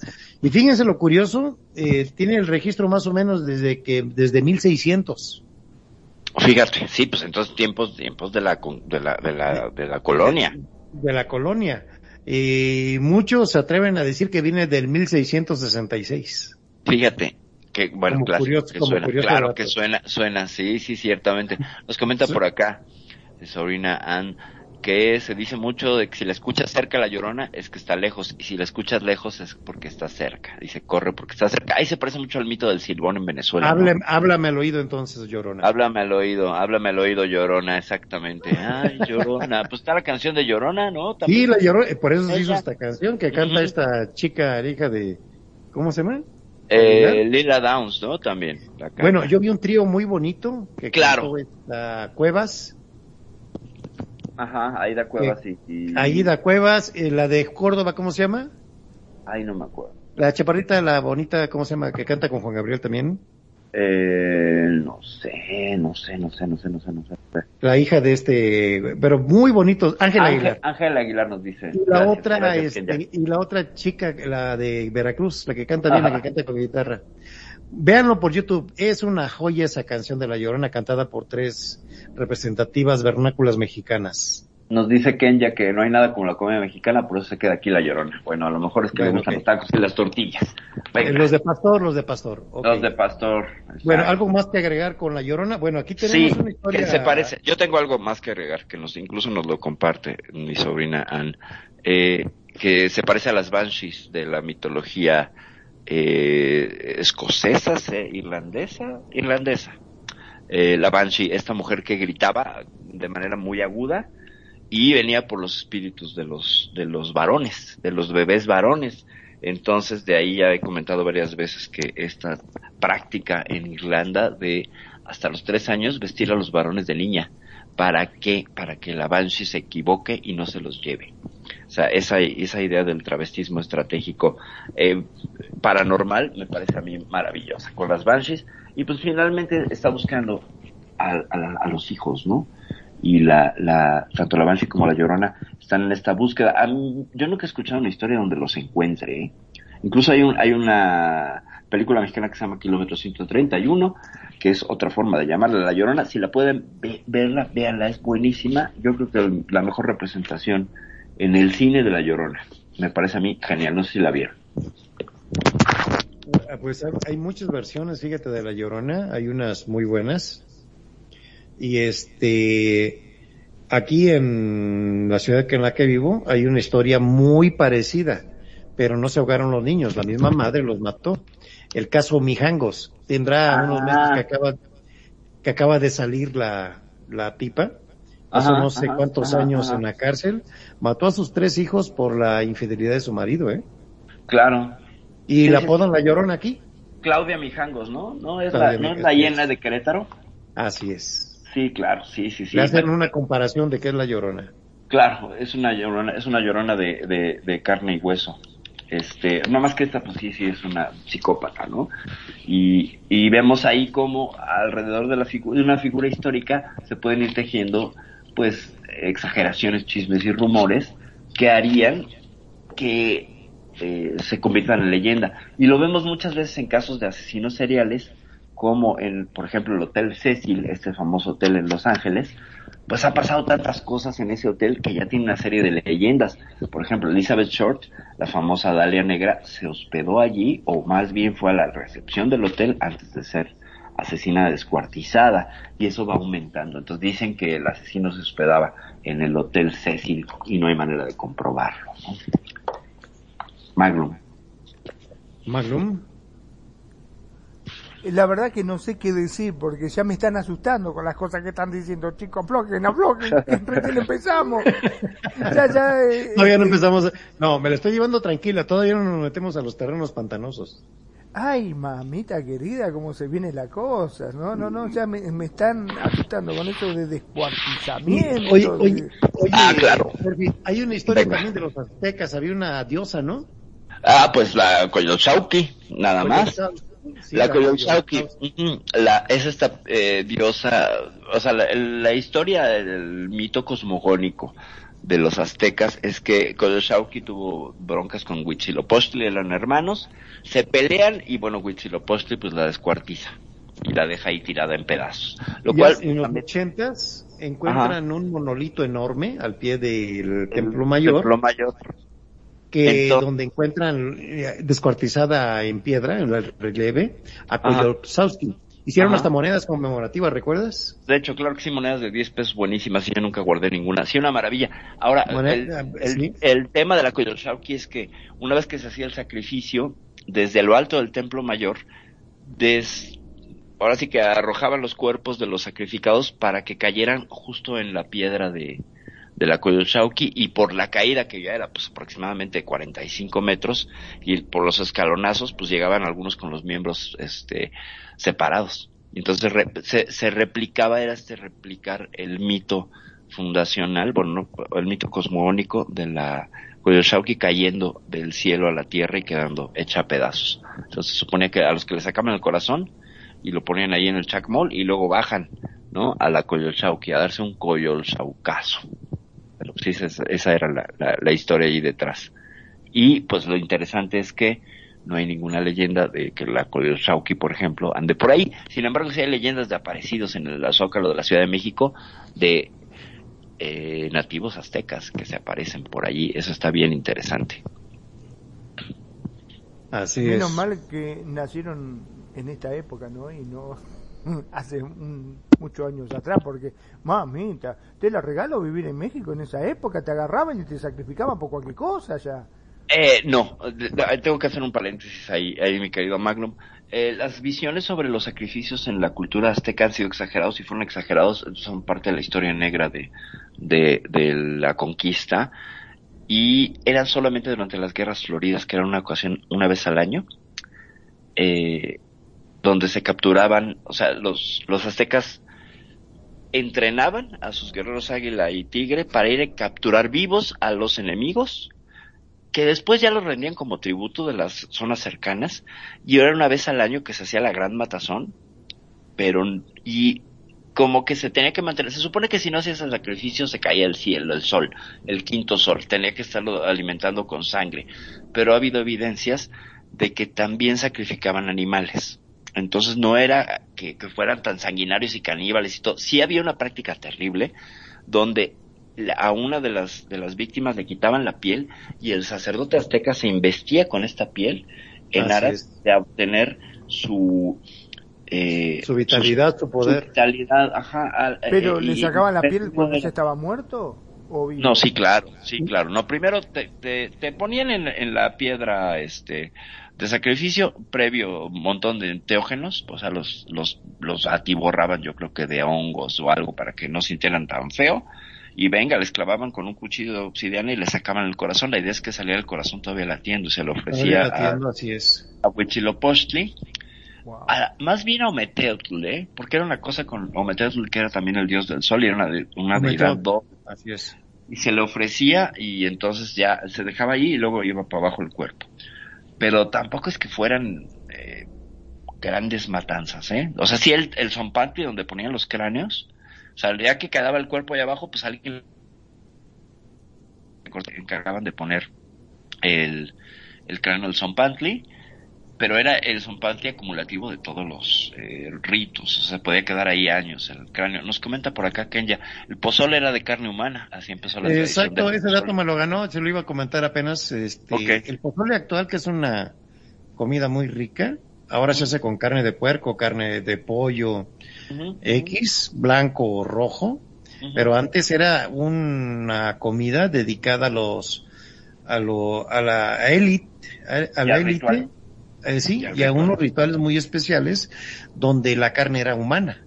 y fíjense lo curioso, eh, tiene el registro más o menos desde que desde 1600 Fíjate, sí, pues entonces tiempos, tiempos de la, de la, de la, de la colonia. de la colonia. Y muchos se atreven a decir que viene del 1666. Fíjate, que bueno, Como clásico curioso- que como suena, curioso claro que suena, suena, sí, sí, ciertamente. Nos comenta Sí. por acá, mi sobrina Ann, que se dice mucho de que si la escuchas cerca la llorona es que está lejos, y si la escuchas lejos es porque está cerca. Dice, corre porque está cerca. Ahí se parece mucho al mito del silbón en Venezuela. ¿no? Hable- háblame al oído entonces, Llorona. Háblame al oído, háblame al oído, Llorona, exactamente. Ay, Llorona. [LAUGHS] Pues está la canción de Llorona, ¿no? Sí, También. la Llorona, eh, por eso se hizo esta canción que canta Ujú. esta chica hija de, ¿cómo se llama? Eh, Lila Downs, ¿no? También. Bueno, yo vi un trío muy bonito que Claro. esta Cuevas, Ajá, Aida Cuevas y... y- Aida Cuevas, eh, la de Córdoba, ¿cómo se llama? Ay, no me acuerdo. La chaparrita, la bonita, ¿cómo se llama? Que canta con Juan Gabriel también. Eh, no sé, no sé, no sé, no sé, no sé, no sé. La hija de este, pero muy bonito, Ángela Ángel, Aguilar. Ángel Aguilar nos dice. Y la Gracias, otra, gracias, este, y la otra chica, la de Veracruz, la que canta bien, la que canta con guitarra. Véanlo por YouTube, es una joya esa canción de La Llorona cantada por tres representativas vernáculas mexicanas. Nos dice Kenya que no hay nada como la comida mexicana, por eso se queda aquí la llorona. Bueno, a lo mejor es que le Bueno, gustan los tacos y las tortillas. Venga, Los de Pastor, los de Pastor. los de pastor. Bueno, algo más que agregar con La Llorona. Bueno, aquí tenemos Sí, una historia. que se parece. Yo tengo algo más que agregar, que nos incluso nos lo comparte mi sobrina Ann, eh, que se parece a las banshees de la mitología eh, escocesa, irlandesa, irlandesa. Eh, la banshee, esta mujer que gritaba de manera muy aguda y venía por los espíritus de los de los varones, de los bebés varones. Entonces, de ahí ya he comentado varias veces que esta práctica en Irlanda de hasta los tres años vestir a los varones de niña. ¿Para qué? Para que la Banshee se equivoque y no se los lleve. O sea, esa, esa idea del travestismo estratégico eh, paranormal me parece a mí maravillosa con las Banshees. Y pues finalmente está buscando a, los hijos, ¿no? Y la, la, tanto la Banshee como la Llorona están en esta búsqueda. A mí- yo nunca he escuchado una historia donde los encuentre. ¿eh? Incluso hay, un, hay una película mexicana que se llama Kilómetro 131, que es otra forma de llamarla La Llorona. Si la pueden ve- verla, véanla, es buenísima. Yo creo que la mejor representación en el cine de La Llorona. Me parece a mí genial, no sé si la vieron. Ah, Pues hay muchas versiones, fíjate, de La Llorona. Hay unas muy buenas. Y este, aquí en la ciudad que en la que vivo hay una historia muy parecida, pero no se ahogaron los niños, la misma madre los mató. El caso Mijangos tendrá Ah. unos meses que acaba, que acaba de salir la, la tipa, Ajá, no sé cuántos ajá, años ajá. en la cárcel, mató a sus tres hijos por la infidelidad de su marido, ¿eh? Claro. Y la apodan la llorona aquí. Claudia Mijangos, ¿no? ¿No es, Claudia la, ¿no es la hiena de Querétaro? Así es. Sí, claro, sí, sí, sí. Le hacen una comparación de qué es la llorona. Claro, es una llorona, es una llorona de, de, de carne y hueso. Este, nada más que esta, pues sí, sí es una psicópata, ¿no? Y, y vemos ahí cómo alrededor de la figu- de una figura histórica se pueden ir tejiendo, pues, exageraciones, chismes y rumores que harían que eh, se conviertan en leyenda. Y lo vemos muchas veces en casos de asesinos seriales, como en, por ejemplo, el Hotel Cecil, este famoso hotel en Los Ángeles, pues ha pasado tantas cosas en ese hotel que ya tiene una serie de leyendas. Por ejemplo, Elizabeth Short, la famosa Dalia Negra, se hospedó allí, o más bien fue a la recepción del hotel antes de ser asesinada, descuartizada, y eso va aumentando. Entonces dicen que el asesino se hospedaba en el Hotel Cecil y no hay manera de comprobarlo. Magnum. La verdad que no sé qué decir porque ya me están asustando con las cosas que están diciendo. Chicos, aflojen, aflojen, [LAUGHS] que recién empezamos. Ya, ya. eh, Todavía no eh, empezamos. No, me la estoy llevando tranquila. Todavía no nos metemos a los terrenos pantanosos. Ay, mamita querida, cómo se viene la cosa. No, no, no, ya me, me están asustando con eso de descuartizamiento. Oye, oye, oye, Ah, claro. Hay una historia Venga. también de los aztecas, había una diosa, ¿no? Ah, pues la Coyolxauhqui, nada más. Sí, la ujú, la, es esta eh, diosa, o sea, la, la historia del mito cosmogónico de los aztecas es que Coyolxauhqui tuvo broncas con Huitzilopochtli, eran hermanos, se pelean y bueno, Huitzilopochtli pues la descuartiza y la deja ahí tirada en pedazos. Lo cual en los ochentas encuentran un monolito enorme al pie del templo mayor, Templo mayor. Que Entonces- donde encuentran eh, descuartizada en piedra, en el relieve, a. Coyolxauhqui. Hicieron Ajá. hasta monedas conmemorativas, ¿recuerdas? De hecho, claro que sí, monedas de 10 pesos buenísimas y yo nunca guardé ninguna. Sí, una maravilla. Ahora, Moneda, el, el- sí. el tema de la Coyolxauhqui es que una vez que se hacía el sacrificio, desde lo alto del templo mayor, des, ahora sí que arrojaban los cuerpos de los sacrificados para que cayeran justo en la piedra de, de la Coyolxauhqui y por la caída que ya era pues aproximadamente 45 metros y por los escalonazos pues llegaban algunos con los miembros este separados. Entonces re- se, se replicaba, era este replicar el mito fundacional, bueno, no, el mito cosmogónico de la Coyolxauhqui cayendo del cielo a la tierra y quedando hecha a pedazos. Entonces se suponía que a los que le sacaban el corazón y lo ponían ahí en el chacmol y luego bajan, ¿no? A la Coyolxauhqui, a darse un Coyolxaucazo. Pero sí, esa, esa era la, la, la historia ahí detrás. Y pues lo interesante es que no hay ninguna leyenda de que la Coyolxauhqui, por ejemplo, ande por ahí. Sin embargo, sí hay leyendas de aparecidos en el Zócalo de la Ciudad de México de eh, nativos aztecas que se aparecen por allí. Eso está bien interesante. Así Menos es. mal que nacieron en esta época, ¿no? Y no [LAUGHS] hace un- muchos años atrás, porque, mamita, te la regalo vivir en México en esa época, te agarraban y te sacrificaban por cualquier cosa ya. Eh, no, tengo que hacer un paréntesis ahí, ahí mi querido Magnum. Eh, las visiones sobre los sacrificios en la cultura azteca han sido exagerados y fueron exagerados, son parte de la historia negra de, de, de la conquista y eran solamente durante las guerras floridas, que era una ocasión una vez al año, eh, donde se capturaban, o sea, los, los aztecas entrenaban a sus guerreros águila y tigre para ir a capturar vivos a los enemigos que después ya los rendían como tributo de las zonas cercanas y era una vez al año que se hacía la gran matazón pero y como que se tenía que mantener se supone que si no hacías el sacrificio se caía el cielo el sol el quinto sol tenía que estarlo alimentando con sangre pero ha habido evidencias de que también sacrificaban animales entonces no era que, que fueran tan sanguinarios y caníbales y todo sí había una práctica terrible donde a una de las de las víctimas le quitaban la piel y el sacerdote azteca se investía con esta piel en Así aras es. de obtener su eh, Su vitalidad, su su poder. vitalidad, ajá, al- ¿Pero eh, le sacaban la piel cuando ya estaba muerto? ¿O vivo? no, sí, claro, sí, claro. No, primero te, te, te ponían en, en la piedra este de sacrificio previo un montón de enteógenos, o sea, los, los, los atiborraban yo creo que de hongos o algo para que no sintieran tan feo. Y venga, les clavaban con un cuchillo de obsidiana y le sacaban el corazón. La idea es que saliera el corazón todavía latiendo y se lo ofrecía a, así es. a Huitzilopochtli. Wow. a- más bien a Ometeotl, ¿eh? Porque era una cosa con Ometeotl que era también el dios del sol y era una, de- una deidad doble Así es. y se le ofrecía y entonces ya se dejaba ahí y luego iba para abajo el cuerpo. Pero tampoco es que fueran eh, grandes matanzas, ¿eh? O sea, sí el, el zompantli donde ponían los cráneos, o sea, que quedaba el cuerpo ahí abajo, pues alguien encargaban de poner el, el cráneo del zompantli, pero era el zompantli acumulativo de todos los eh, ritos, o sea, podía quedar ahí años el cráneo. Nos comenta por acá Kenya, el pozole era de carne humana, así empezó la Exacto, ese dato me lo ganó, se lo iba a comentar apenas. Este, Ok. El pozole actual, que es una comida muy rica, ahora se hace con carne de puerco, carne de pollo Ujú, X, blanco o rojo, ujú. pero antes era una comida dedicada a los, a lo, a la élite, a, a Y la élite. Eh, sí, Y a unos rituales muy especiales donde la carne era humana.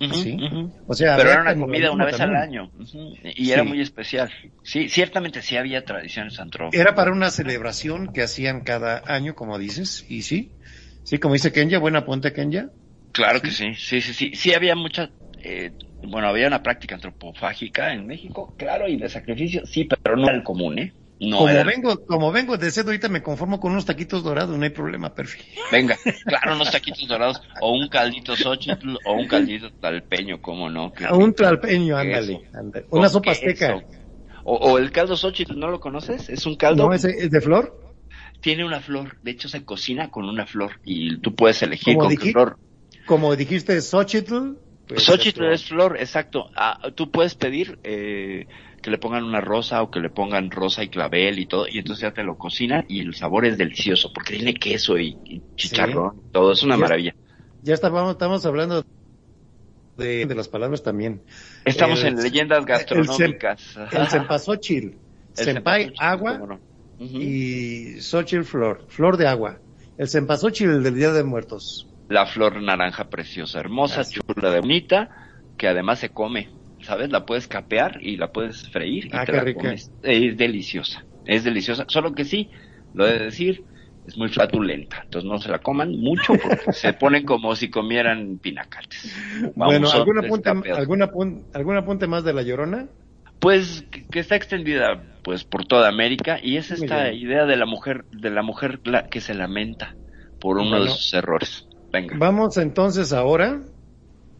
Sí. O sea, Pero era una comida una vez al año y era muy especial. Sí, ciertamente sí había tradiciones antrópicas. Era para una celebración que hacían cada año, como dices, y sí, Sí, como dice Kenya, buena ponte Kenya. Claro que sí, sí, sí, sí. Sí había mucha, eh, bueno, había una práctica antropofágica en México, claro, y de sacrificio, sí, pero no era el común, ¿eh? No como era- vengo, como vengo de sed, ahorita me conformo con unos taquitos dorados, no hay problema, perfecto. Venga, [LAUGHS] claro, unos taquitos dorados, o un caldito xochitl, o un caldito talpeño, cómo no. A un Queso. ándale, ándale. Una sopa azteca. O, o el caldo xochitl, ¿no lo conoces? Es un caldo, ¿No es, es de flor? tiene una flor, de hecho se cocina con una flor, y tú puedes elegir con qué flor. Como dijiste, Xochitl. pues, Xochitl es es flor, exacto. Ah, tú puedes pedir eh, que le pongan una rosa o que le pongan rosa y clavel y todo, y entonces ya te lo cocinan y el sabor es delicioso porque tiene queso y, y chicharrón, todo es una maravilla. Ya estábamos, estamos hablando de, de las palabras también. Estamos el- en leyendas gastronómicas. El cempasúchil, [LAUGHS] agua no. Ujú. y xochitl flor, flor de agua. El cempasúchil del Día de Muertos. La flor naranja preciosa, hermosa, Así. chula de bonita, que además se come, ¿sabes? La puedes capear y la puedes freír y Ah, te qué la comes. Es deliciosa, es deliciosa, solo que sí, lo he de decir, es muy flatulenta, entonces no se la coman mucho porque se [LAUGHS] ponen como si comieran pinacates. bueno, ¿algún apunte, capeados. algún, apun- ¿algún apunte más de la llorona? Pues que, que está extendida pues por toda América y es esta idea de la mujer, de la mujer la- que se lamenta por uno Bueno. de sus errores. Venga. Vamos entonces ahora,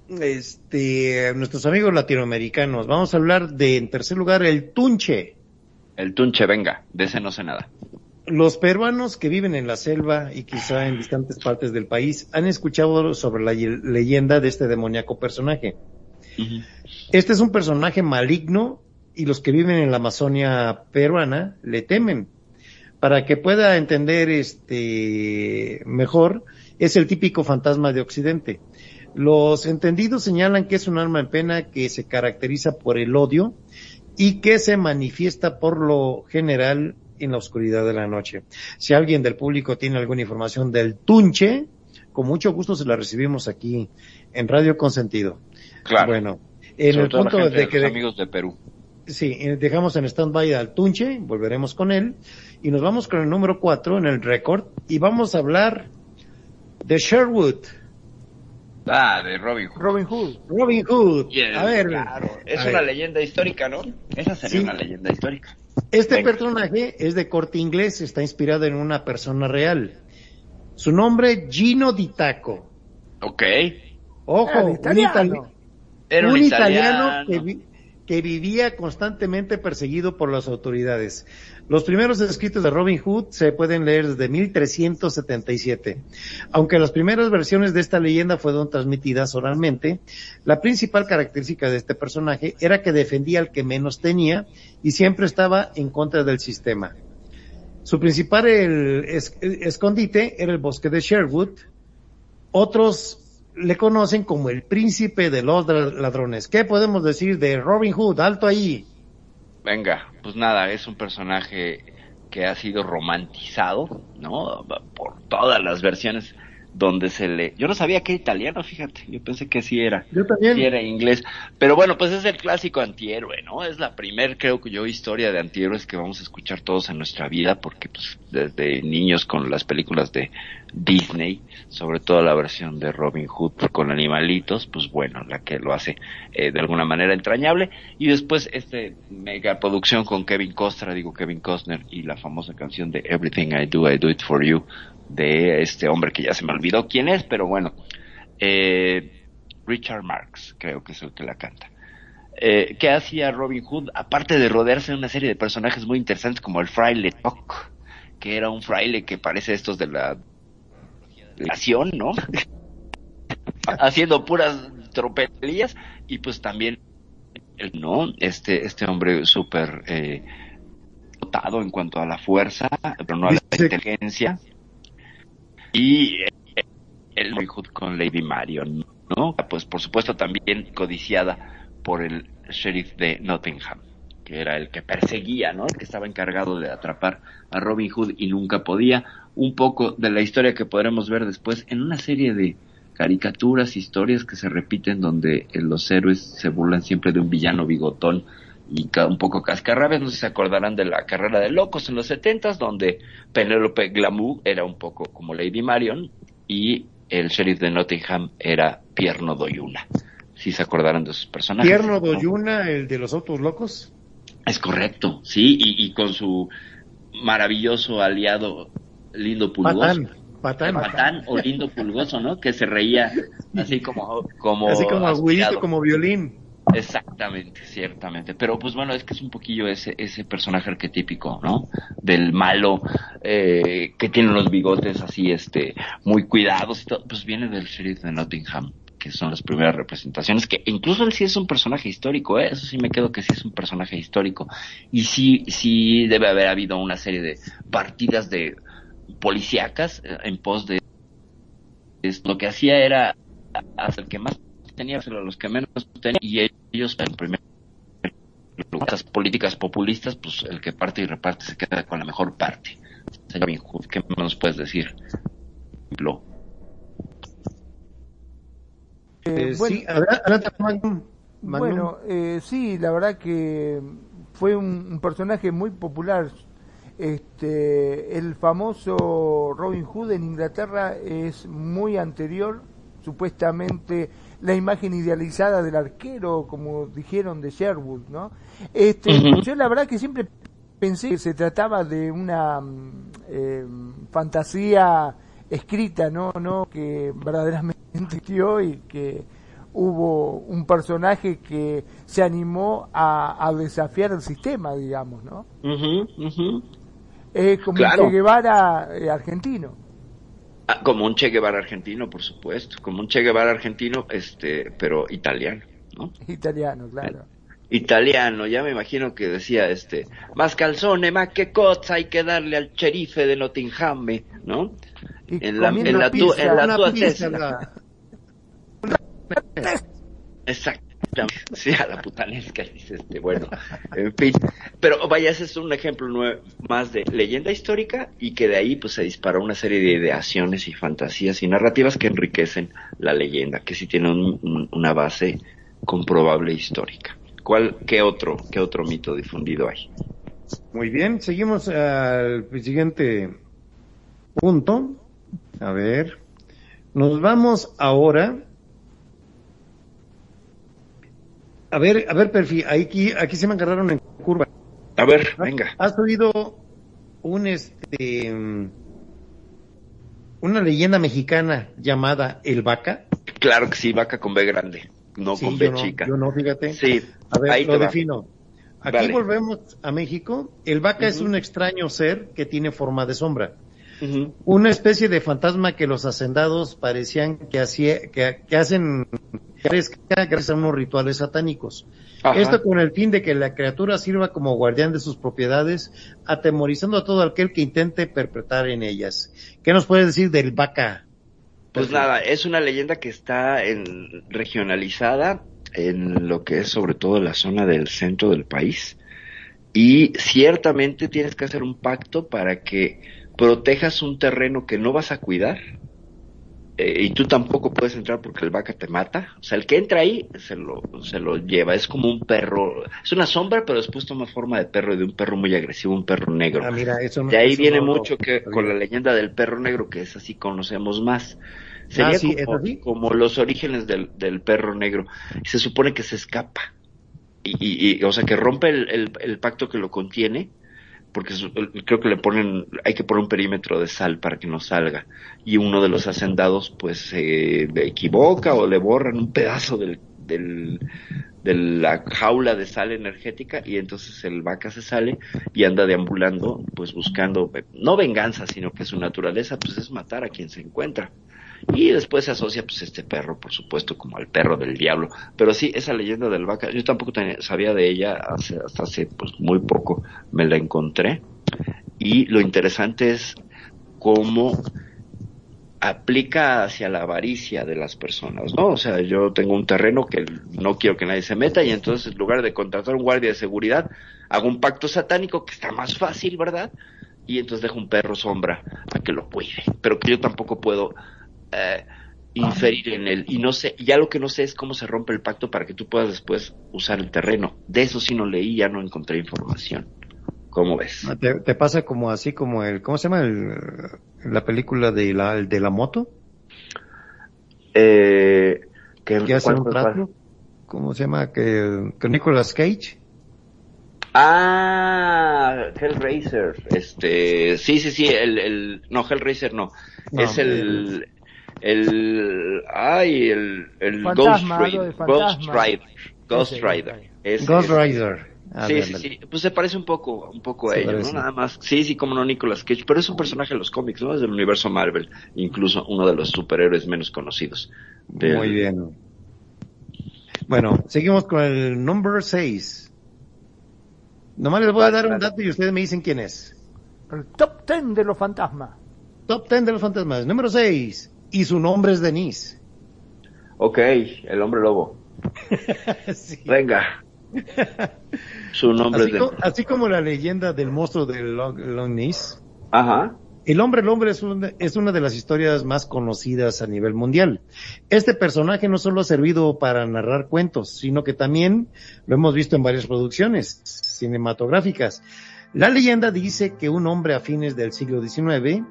este, nuestros amigos latinoamericanos, vamos a hablar de, en tercer lugar, el tunche. El tunche, venga, de ese no sé nada. Los peruanos que viven en la selva y quizá en distantes partes del país han escuchado sobre la ye- leyenda de este demoníaco personaje. Este es un personaje maligno y los que viven en la Amazonia peruana le temen. Para que pueda entender este mejor, es el típico fantasma de Occidente. Los entendidos señalan que es un alma en pena que se caracteriza por el odio y que se manifiesta por lo general en la oscuridad de la noche. Si alguien del público tiene alguna información del tunche, con mucho gusto se la recibimos aquí en Radio Consentido. Claro. Bueno, en Sobre el la punto gente de que los amigos de Perú. sí, eh, dejamos en stand-by al Tunche, volveremos con él y nos vamos con el número 4 en el récord y vamos a hablar de Sherwood, Ah, de Robin Hood. Robin Hood. Robin Hood. Y el- a ver, claro, es a una ver, leyenda histórica, ¿no? Esa sería Sí. una leyenda histórica. este venga. personaje es de corte inglés, está inspirado en una persona real. Su nombre Gino Di Taco. Ok. Ojo, Ah, un, italiano. itali- Era un, un italiano. italiano que, vi- que vivía constantemente perseguido por las autoridades. Los primeros escritos de Robin Hood se pueden leer desde 1377. Aunque las primeras versiones de esta leyenda fueron transmitidas oralmente, la principal característica de este personaje era que defendía al que menos tenía y siempre estaba en contra del sistema. Su principal escondite era el bosque de Sherwood. Otros le conocen como el príncipe de los ladrones. ¿Qué podemos decir de Robin Hood? Alto ahí. Venga, pues nada, es un personaje que ha sido romantizado, ¿no? Por todas las versiones donde se le... Yo no sabía que era italiano, fíjate, yo pensé que sí era. Yo también. Sí era inglés. Pero bueno, pues es el clásico antihéroe, ¿no? Es la primer, creo que yo, historia de antihéroes que vamos a escuchar todos en nuestra vida, porque pues desde niños con las películas de Disney, sobre todo la versión de Robin Hood con animalitos, pues bueno, la que lo hace eh, de alguna manera entrañable. Y después este mega producción con Kevin Costner, digo Kevin Costner, y la famosa canción de Everything I Do, I Do It For You, de este hombre que ya se me olvidó quién es, pero bueno, eh, Richard Marx, creo que es el que la canta. Eh, ¿Qué hacía Robin Hood? Aparte de rodearse de una serie de personajes muy interesantes como el fraile Toc, que era un fraile que parece estos de la nación, ¿no? [LAUGHS] Haciendo puras tropelías y pues también no este este hombre súper eh, dotado en cuanto a la fuerza pero no a la Dice- inteligencia y eh, el Robin Hood con Lady Marion no pues por supuesto también codiciada por el sheriff de Nottingham que era el que perseguía, ¿no? El que estaba encargado de atrapar a Robin Hood y nunca podía. Un poco de la historia que podremos ver después en una serie de caricaturas, historias que se repiten donde eh, los héroes se burlan siempre de un villano bigotón y un poco cascarrabias. No sé si se acordarán de la carrera de locos en los setentas, donde Penélope Glamour era un poco como Lady Marion y el sheriff de Nottingham era Pierno Doyuna. Si se acordaron de sus personajes. Pierno Doyuna, el de los autos locos. Es correcto, sí, y, y con su maravilloso aliado Lindo Pulgoso. Patán, patán. Patán o Lindo Pulgoso, ¿no? Que se reía así como... como Así como agudito, como violín. Exactamente, ciertamente. Pero pues bueno, es que es un poquillo ese, ese personaje arquetípico, ¿no? Del malo, eh, que tiene los bigotes así, este, muy cuidados y todo. Pues viene del sheriff de Nottingham, que son las primeras representaciones, que incluso él sí es un personaje histórico, ¿eh? Eso sí me quedo que sí es un personaje histórico. Y sí, sí debe haber habido una serie de partidas de policíacas eh, en pos de es- lo que hacía era hacer el que más tenía a los que menos tenían y ellos en primer lugar las políticas populistas pues el que parte y reparte se queda con la mejor parte Señor Binhood, ¿qué nos puedes decir? Ejemplo. Eh, Eh, bueno, sí. Bueno, eh, sí, la verdad que fue un, un personaje muy popular. Este, el famoso Robin Hood en Inglaterra es muy anterior, supuestamente la imagen idealizada del arquero, como dijeron de Sherwood, ¿no? Este, yo la verdad que siempre pensé que se trataba de una mm, eh, fantasía escrita, ¿no? no que verdaderamente [LAUGHS] existió y que hubo un personaje que se animó a, a desafiar el sistema, digamos, ¿no? Es como Claro. un Che Guevara eh, argentino. Ah, como un Che Guevara argentino, por supuesto, como un Che Guevara argentino, este, pero italiano, ¿no? Italiano, claro. Italiano, ya me imagino que decía este, más calzone, más que cosa hay que darle al sherife de Nottingham, ¿no? Y En la- en la tu- en la tua [LAUGHS] Exactamente, [LAUGHS] sí, a la putanesca, dice este, bueno, en fin. Pero vaya, ese es un ejemplo más de leyenda histórica y que de ahí pues se disparó una serie de ideaciones y fantasías y narrativas que enriquecen la leyenda, que sí tiene un- una base comprobable histórica. ¿Cuál, qué otro, qué otro mito difundido hay? Muy bien, seguimos al siguiente punto. A ver, nos vamos ahora. A ver, a ver, Perfi, aquí, aquí se me agarraron en curva. A ver, venga. ¿Has oído un este una leyenda mexicana llamada El Vaca? Claro que sí, vaca con B grande, no Sí, con B yo no, chica. yo no, fíjate. Sí, A ver, ahí lo defino. Aquí volvemos a México. El vaca es un extraño ser que tiene forma de sombra. Una especie de fantasma que los hacendados parecían que, hacía, que, que hacen gracias a unos rituales satánicos. Ajá. Esto con el fin de que la criatura sirva como guardián de sus propiedades, atemorizando a todo aquel que intente perpetrar en ellas. ¿Qué nos puedes decir del vaca? Pues nada, es una leyenda que está en, regionalizada en lo que es sobre todo la zona del centro del país. Y ciertamente tienes que hacer un pacto para que protejas un terreno que no vas a cuidar. eh, y tú tampoco puedes entrar porque el vaca te mata. O sea, el que entra ahí se lo, se lo lleva. Es como un perro. Es una sombra, pero después toma forma de perro y de un perro muy agresivo, un perro negro. Ah, mira, eso no- De ahí eso viene no mucho que con la leyenda del perro negro, que es así conocemos más. Sería Ah, sí, como, como los orígenes del, del perro negro. Y se supone que se escapa. Y, y- y, o sea, que rompe el, el- el pacto que lo contiene, porque creo que le ponen, hay que poner un perímetro de sal para que no salga. Y uno de los hacendados, pues, se equivoca o le borran un pedazo del, del, de la jaula de sal energética y entonces el vaca se sale y anda deambulando pues buscando eh, no venganza sino que su naturaleza pues es matar a quien se encuentra y después se asocia pues este perro por supuesto como al perro del diablo pero sí esa leyenda del vaca yo tampoco sabía de ella hace, hasta hace pues muy poco me la encontré y lo interesante es cómo aplica hacia la avaricia de las personas, ¿no? O sea, yo tengo un terreno que no quiero que nadie se meta y entonces en lugar de contratar un guardia de seguridad, hago un pacto satánico que está más fácil, ¿verdad? Y entonces dejo un perro sombra a que lo cuide, pero que yo tampoco puedo eh, inferir en él. Y no sé, ya lo que no sé es cómo se rompe el pacto para que tú puedas después usar el terreno. De eso sí no leí, ya no encontré información. ¿Cómo ves? ¿Te, te pasa como así como el, ¿cómo se llama el, la película de la, de la moto? Eh, que, que hace ¿cuál un trato. ¿Cómo se llama? Que, que Nicolas Cage. Ah, Hellraiser. Este, sí, sí, sí, el, el, no, Hellraiser no. No, es el, el, ay, el, el Fantasma, Ghost de Rider. Ghost. Rider. Ghost Ese, Rider. Ese, Ghost. Rider. Ah, Sí, bien, sí, bien. sí, pues se parece un poco, un poco a Se ellos, parece. ¿no? Nada más. Sí, sí, como no Nicolas Cage, pero es un personaje de los cómics, ¿no? Es del universo Marvel, incluso uno de los superhéroes menos conocidos. del- Muy bien. Bueno, seguimos con el number 6. Nomás les voy a dar un dato y ustedes me dicen quién es. El top ten de los fantasmas. Top 10 de los fantasmas. Número 6. Y su nombre es Denise. Ok, el hombre lobo. [LAUGHS] Sí. Venga. Su nombre Así, es de... co- así como la leyenda del monstruo de Long, Long Ness, Ajá. El hombre el hombre es una, es una de las historias más conocidas a nivel mundial. Este personaje no solo ha servido para narrar cuentos, sino que también lo hemos visto en varias producciones cinematográficas. La leyenda dice que un hombre a fines del siglo XIX,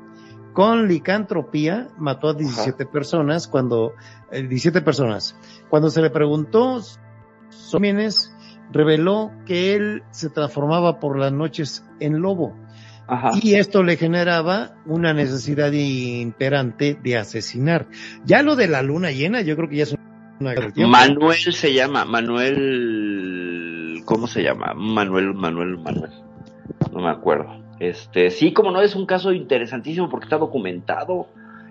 con licantropía, mató a 17 personas cuando, eh, 17 personas. Cuando se le preguntó bienes, reveló que él se transformaba por las noches en lobo. Ajá. Y esto le generaba una necesidad imperante de asesinar. Ya lo de la luna llena, yo creo que ya es una. Manuel se llama, Manuel, ¿cómo se llama? Manuel, Manuel, Manuel. No me acuerdo. Este, sí, como no, es un caso interesantísimo porque está documentado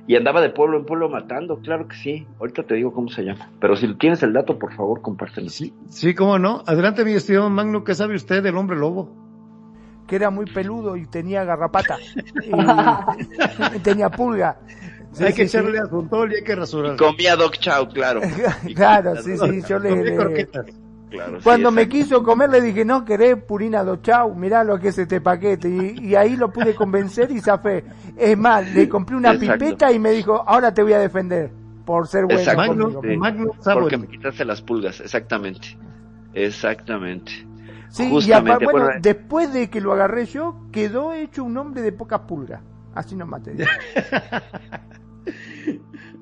y andaba de pueblo en pueblo matando, claro que sí. Ahorita te digo cómo se llama. Pero si tienes el dato, por favor, compártelo. Sí, sí, cómo no. Adelante, mi estimado Magno, ¿qué sabe usted del hombre lobo? que era muy peludo y tenía garrapata. [LAUGHS] Y [LAUGHS] tenía pulga. Sí, hay que sí, sí. echarle a y hay que rasurar. Comía Dog Chow, claro. [LAUGHS] Claro, sí, sí, yo le... Le- sí, Cuando me quiso comer le dije, no querés purina do chau, mirá lo que es este paquete. Y, y ahí lo pude convencer y zafé. Es más, le compré una Exacto. pipeta y me dijo, ahora te voy a defender por ser bueno Exacto. Conmigo. Sí. Magno Porque me quitaste las pulgas, exactamente. Exactamente. Sí, y Justamente, bueno, bueno, después de que lo agarré yo, quedó hecho un hombre de pocas pulgas. Así nomás te digo. [LAUGHS]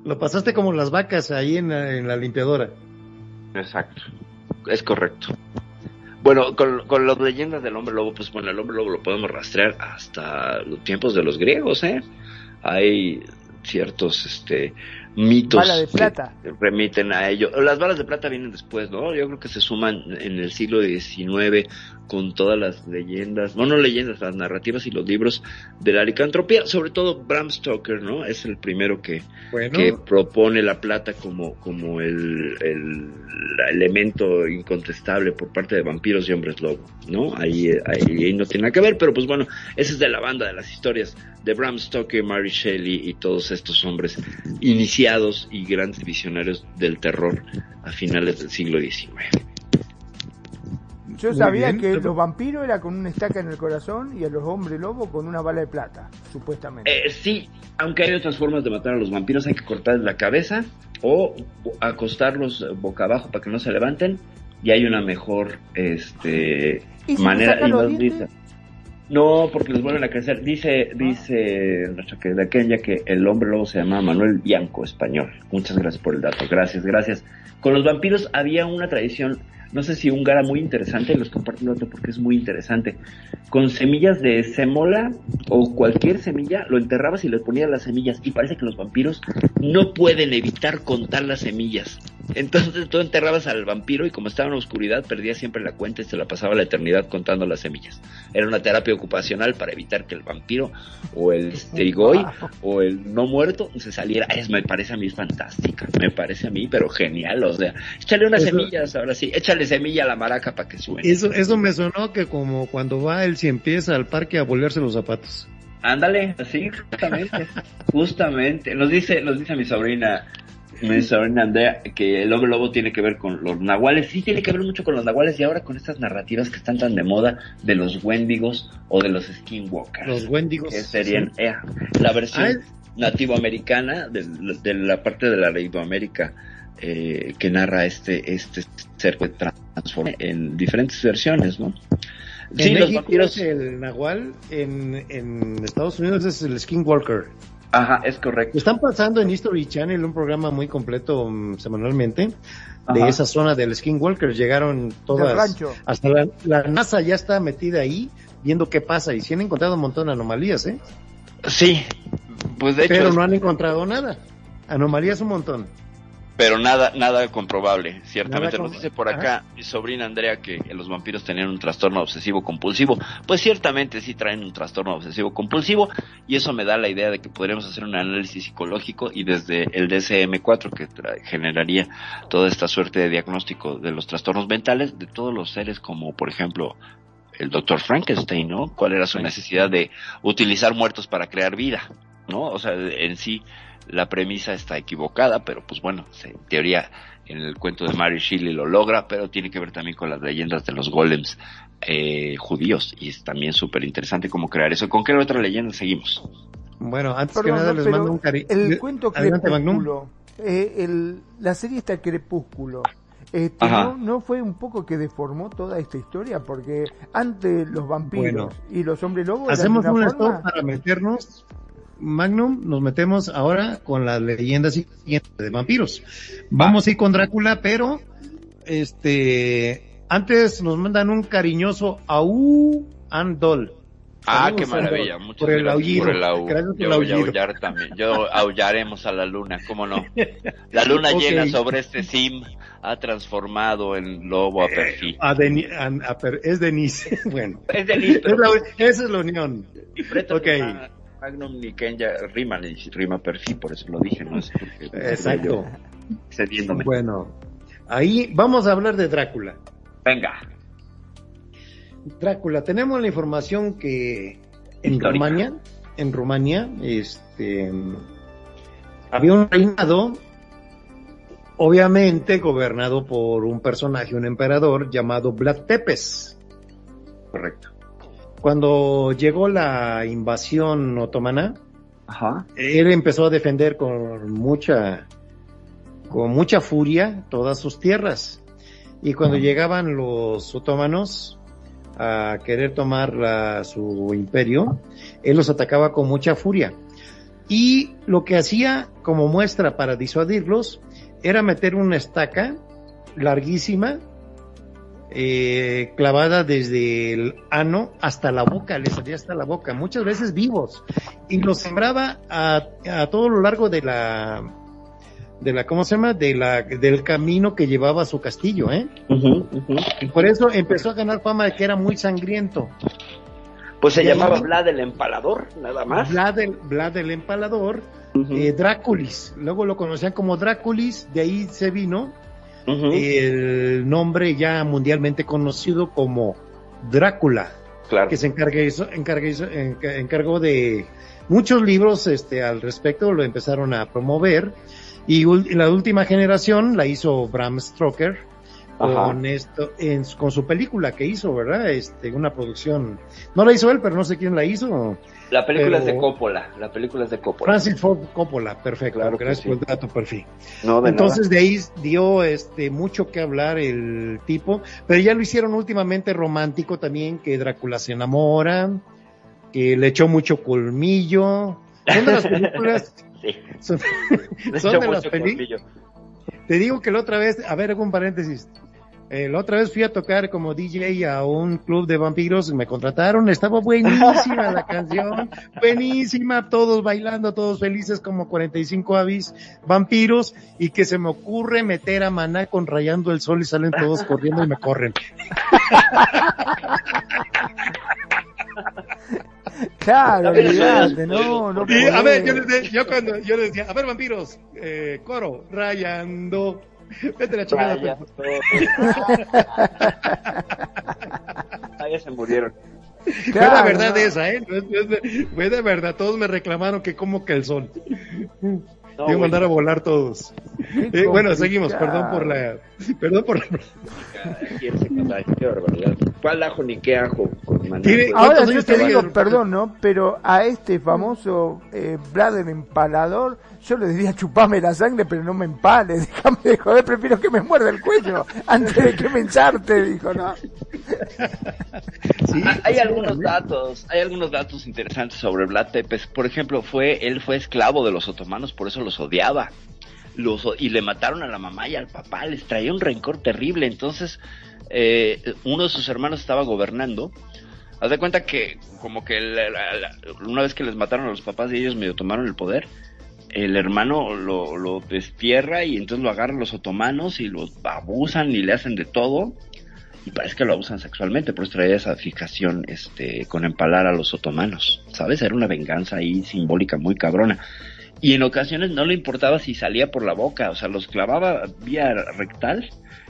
Lo pasaste como las vacas ahí en la, en la limpiadora. Exacto, es correcto. Bueno, con, con las leyendas del hombre lobo, pues bueno, el hombre lobo lo podemos rastrear hasta los tiempos de los griegos, ¿eh? Hay ciertos este mitos Bala de plata. que remiten a ello. Las balas de plata vienen después, ¿no? Yo creo que se suman en el siglo XIX con todas las leyendas, no, no leyendas, las narrativas y los libros de la licantropía, sobre todo Bram Stoker, ¿no? Es el primero que, Bueno, que propone la plata como, como el, el elemento incontestable por parte de vampiros y hombres lobo, ¿no? Ahí, ahí, ahí no tiene nada que ver, pero pues bueno, ese es de la banda de las historias de Bram Stoker, Mary Shelley y todos estos hombres iniciados y grandes visionarios del terror a finales del siglo XIX. Yo sabía bien. que los vampiros era con una estaca en el corazón y a los hombres lobos con una bala de plata, supuestamente. Eh, sí, aunque hay otras formas de matar a los vampiros, hay que cortarles la cabeza o acostarlos boca abajo para que no se levanten y hay una mejor este ¿Y si le manera sacan y los más? No, porque les vuelven a crecer. Dice, dice nuestra querida Kenya que el hombre lobo se llama Manuel Bianco español. Muchas gracias por el dato. Gracias, gracias. Con los vampiros había una tradición, no sé si húngara muy interesante, les comparto el dato porque es muy interesante. Con semillas de semola o cualquier semilla, lo enterrabas y le ponías las semillas. Y parece que los vampiros no pueden evitar contar las semillas. Entonces tú enterrabas al vampiro y como estaba en la oscuridad perdía siempre la cuenta y se la pasaba la eternidad contando las semillas. Era una terapia ocupacional para evitar que el vampiro o el strigoy [LAUGHS] o el no muerto se saliera. Es, me parece a mí fantástica, me parece a mí, pero genial. O sea, échale unas Eso- semillas, ahora sí, échale semilla a la maraca para que suene. eso, eso me sonó que como cuando va el cien pies al parque a bolearse los zapatos. Ándale, sí, justamente, [LAUGHS] justamente. Nos dice, nos dice mi sobrina, mi sobrina Andrea, que el hombre lobo tiene que ver con los nahuales. Sí, tiene que ver mucho con los nahuales y ahora con estas narrativas que están tan de moda de los wendigos o de los skinwalkers. Los wendigos. que serían eh, la versión Ah, nativoamericana de, de la parte de la Iberoamérica eh, que narra este este ser que transforma en diferentes versiones, ¿no? En Sí, los México vampiros es el nahual, en, en Estados Unidos es el skinwalker. Ajá, es correcto. Están pasando en History Channel un programa muy completo mm, semanalmente de esa zona del Skinwalker. Llegaron todas, rancho. hasta la, la NASA ya está metida ahí viendo qué pasa y sí han encontrado un montón de anomalías, ¿eh? Sí, pues de hecho, Pero es- no han encontrado nada. Anomalías un montón. Pero nada, nada comprobable. Ciertamente Nada nos dice por acá mi sobrina Andrea que los vampiros tenían un trastorno obsesivo compulsivo. Pues ciertamente sí traen un trastorno obsesivo compulsivo y eso me da la idea de que podríamos hacer un análisis psicológico y desde el DSM-4 que generaría toda esta suerte de diagnóstico de los trastornos mentales de todos los seres como por ejemplo el doctor Frankenstein, ¿no? ¿Cuál era su necesidad de utilizar muertos para crear vida? ¿No? O sea, en sí la premisa está equivocada, pero pues bueno, se- en teoría en el cuento de Mary Shelley lo logra, pero tiene que ver también con las leyendas de los golems eh, judíos y es también súper interesante cómo crear eso. ¿Con qué otra leyenda seguimos? Bueno, antes Perdón, que nada no, les mando un cariño. El cuento. Crepúsculo, eh, el, la serie está Crepúsculo. Este. ¿no, ¿No fue un poco que deformó toda esta historia? Porque antes los vampiros Bueno. y los hombres lobos Hacemos un stop para meternos. Magnum, nos metemos ahora con las leyendas siguientes de vampiros. Vamos a ir con Drácula, pero este antes nos mandan un cariñoso Au Andol. Ah, qué maravilla. Muchas por el gracias aullido. por el au- Gracias por Yo el voy a aullido. aullar también. Yo aullaremos a la luna, ¿cómo no? [LAUGHS] La luna Ok. llena sobre este sim ha transformado en lobo a perfil. A Deni- a- a per- es Denise. [LAUGHS] bueno, Es de es la- esa es la unión. Ok. Magnum ni Kenya rima, ni rima perfil, por eso lo dije, no es Exacto. cediéndome. Bueno, ahí vamos a hablar de Drácula. Venga. Drácula, tenemos la información que en Histórica. Rumania, en Rumania, este, había un reinado, obviamente gobernado por un personaje, un emperador llamado Vlad Tepes. Correcto. Cuando llegó la invasión otomana, Ajá. él empezó a defender con mucha, con mucha furia todas sus tierras. Y cuando llegaban los otomanos a querer tomar la- su imperio, él los atacaba con mucha furia. Y lo que hacía como muestra para disuadirlos era meter una estaca larguísima, eh, clavada desde el ano hasta la boca, le salía hasta la boca, muchas veces vivos, y los sembraba a, a todo lo largo de la, de la, ¿cómo se llama? De la, del camino que llevaba a su castillo, ¿eh? Y por eso empezó a ganar fama de que era muy sangriento. Pues se Y ahí- llamaba Vlad el Empalador, nada más. Vlad el, Vlad el empalador, eh, Dráculis, luego lo conocían como Dráculis, de ahí se vino El nombre ya mundialmente conocido como Drácula, claro. que se encargue- encargue- enca- encargó de muchos libros este, al respecto, lo empezaron a promover, y la última generación la hizo Bram Stoker. Con esto, en, su- con su película que hizo, ¿verdad? Este, una producción, no la hizo él, pero no sé quién la hizo, La película es de Coppola. La película es de Coppola. Francis Ford Coppola, perfecto, Claro gracias sí. por el dato, perfil. No, de Entonces de ahí dio este mucho que hablar el tipo, pero ya lo hicieron últimamente romántico también, que Drácula se enamora, que le echó mucho colmillo. Son de las películas. [LAUGHS] Sí. son, de las películas. Te digo que la otra vez, a ver, hago un paréntesis. Eh, la otra vez fui a tocar como DJ a un club de vampiros y me contrataron, estaba buenísima la [LAUGHS] canción, buenísima, todos bailando, todos felices como 45 avis vampiros y que se me ocurre meter a Maná con Rayando el Sol y salen todos corriendo y me corren. [LAUGHS] Claro, olvidate, no, no Y, a ver, yo, podés. les de- yo cuando yo les decía, a ver vampiros, eh, coro, Rayando, vete la chingada. Vaya, Pepe. Ah, ya se murieron. Fue Claro, la verdad no. esa, ¿eh? Fue de verdad, todos me reclamaron que como que el sol. No, güey. mandar a volar todos. Eh, bueno, seguimos, perdón por la, perdón por la, ¿Cuál ajo ni qué ajo? Con Ahora ¿Cuántos yo te digo, perdón, ¿no? Pero a este famoso eh, Blader empalador, yo le diría chupame la sangre, pero no me empales, [LAUGHS] déjame de joder, prefiero que me muerda el cuello antes de que me ensarte, dijo, ¿no? Sí, Ah, hay sí, algunos datos, hay algunos datos interesantes sobre Vlad Tepes. Por ejemplo, fue, él fue esclavo de los otomanos, por eso los odiaba. Los, y le mataron a la mamá y al papá, les traía un rencor terrible. Entonces, eh, uno de sus hermanos estaba gobernando. Haz de cuenta que, como que una vez que les mataron a los papás y ellos medio tomaron el poder, el hermano lo, lo destierra y entonces lo agarran los otomanos y lo abusan y le hacen de todo y parece que lo abusan sexualmente, por eso traía esa fijación este, con empalar a los otomanos, ¿sabes? Era una venganza ahí simbólica muy cabrona. Y en ocasiones no le importaba si salía por la boca, o sea, los clavaba vía rectal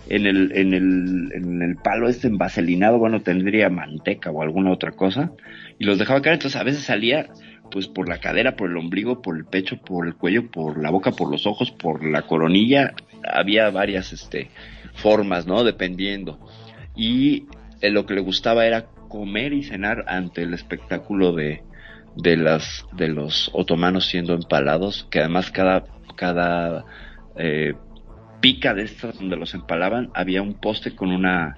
en el, en el, en el palo este envaselinado, bueno, tendría manteca o alguna otra cosa, y los dejaba caer, entonces a veces salía pues por la cadera, por el ombligo, por el pecho, por el cuello, por la boca, por los ojos, por la coronilla, había varias este formas, ¿no? Dependiendo. Y eh, lo que le gustaba era comer y cenar ante el espectáculo de, de las de los otomanos siendo empalados que además cada cada eh, pica de estas donde los empalaban había un poste con una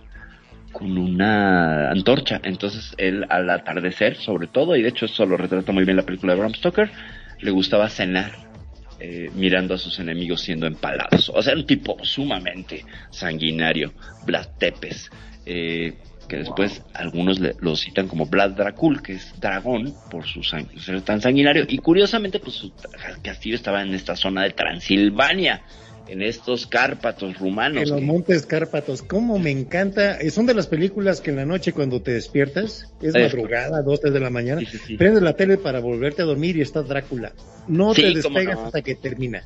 con una antorcha entonces él al atardecer sobre todo y de hecho eso lo retrata muy bien la película de Bram Stoker le gustaba cenar eh, mirando a sus enemigos siendo empalados. O sea, un tipo sumamente sanguinario, Vlad Tepes, eh, que después algunos le- lo citan como Vlad Dracul, que es dragón por su sang- ser tan sanguinario. Y curiosamente, pues su castillo estaba en esta zona de Transilvania, en estos Cárpatos rumanos. En los que- Montes Cárpatos, cómo me encanta. Eh, Son de las películas que en la noche cuando te despiertas, es madrugada, dos, tres de la mañana, Sí, sí, sí. prendes la tele para volverte a dormir y está Drácula. No te despegas no. hasta que termina.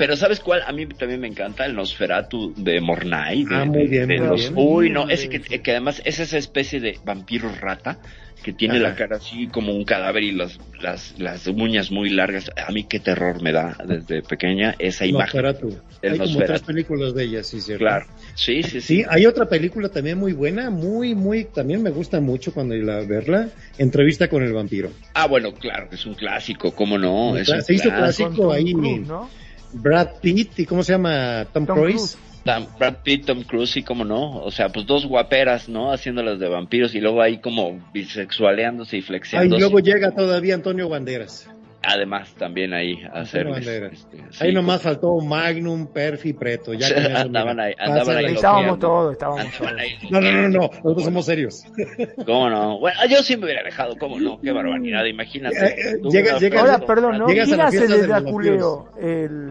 Pero ¿sabes cuál? A mí también me encanta el Nosferatu de Mornay. de- Ah, muy bien, de muy los- bien. Uy, no, ese que, que además es esa especie de vampiro rata que tiene Ajá. la cara así como un cadáver y las, las, las uñas muy largas. A mí qué terror me da desde pequeña esa imagen. Nosferatu. El Hay como Nosferatu. tres películas de ellas, sí, cierto. Claro. Sí, sí, sí. Sí, hay otra película también muy buena, muy, muy, también me gusta mucho cuando la verla, Entrevista con el vampiro. Ah, bueno, claro, que es un clásico, ¿cómo no? Es un Se hizo clásico. ahí. ¿no? Brad Pitt y ¿cómo se llama? Tom, Tom Cruise. Tam- Brad Pitt, Tom Cruise, sí, cómo no. O sea, pues dos guaperas, ¿no? Haciéndolas de vampiros y luego ahí como bisexualeándose y Ahí flexiándose. luego llega todavía Antonio Banderas. Además, también ahí a hacer. Banderas. este, Ahí nomás faltó Magnum, Perfi, Preto. Ya [LAUGHS] con Andaban ahí, andaban ahí Estábamos todos, estábamos Andaban todos. ahí No, no, no, no, nosotros somos serios. [LAUGHS] ¿Cómo no? Bueno, yo sí me hubiera dejado, ¿cómo no? Qué barbaridad, imagínate. Eh, eh, llega- llega- Ahora, perdón, ¿no? Llegas a ¿Quién la hace fiesta de de los Draculeo? ¿El,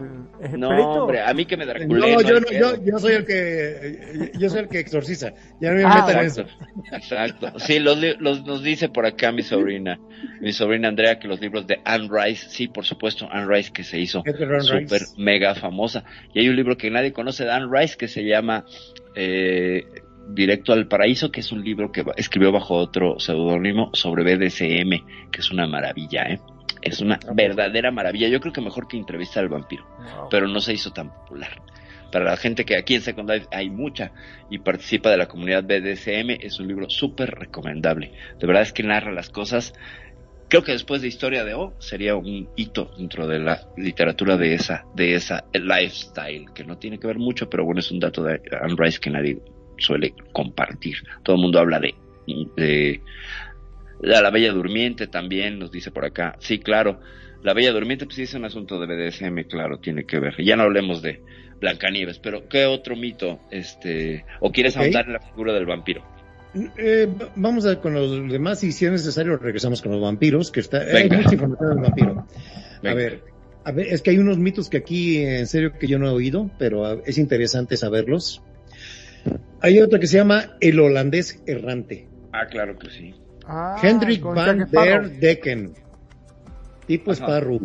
el No, preto? hombre, a mí que me No, draculé. yo, hay no, yo, yo soy el que, yo soy el que exorciza. Ya no me Ah, metan en eso. Exacto. Sí, los, los- nos dice por acá mi sobrina, mi sobrina Andrea, que los libros de Anne Rice, sí, por supuesto, Anne Rice que se hizo súper mega famosa. Y hay un libro que nadie conoce de Anne Rice que se llama eh, Directo al Paraíso, que es un libro que escribió bajo otro seudónimo sobre BDSM, que es una maravilla, ¿eh? Es una verdadera maravilla. Yo creo que mejor que entrevista al vampiro Wow. pero no se hizo tan popular. Para la gente que aquí en Second Life hay mucha y participa de la comunidad BDSM, es un libro súper recomendable. De verdad es que narra las cosas. Creo que después de Historia de O sería un hito dentro de la literatura de esa, de esa lifestyle, que no tiene que ver mucho, pero bueno, es un dato de Anne Rice que nadie suele compartir. Todo el mundo habla de, de, de la Bella Durmiente también, nos dice por acá. Sí, claro. La Bella Durmiente, pues sí es un asunto de BDSM, claro, tiene que ver. Ya no hablemos de Blancanieves, pero ¿qué otro mito, este, o quieres Ok. ahondar en la figura del vampiro? Eh, va- vamos a con los demás y si es necesario regresamos con los vampiros, que está, hay Venga. mucha información del vampiro. A ver, a ver, es que hay unos mitos que aquí en serio que yo no he oído, pero ah, es interesante saberlos. Hay otro que se llama el holandés errante. Ah, claro que sí. Ah, Hendrik van der Decken, tipo Ajá. Sparrow.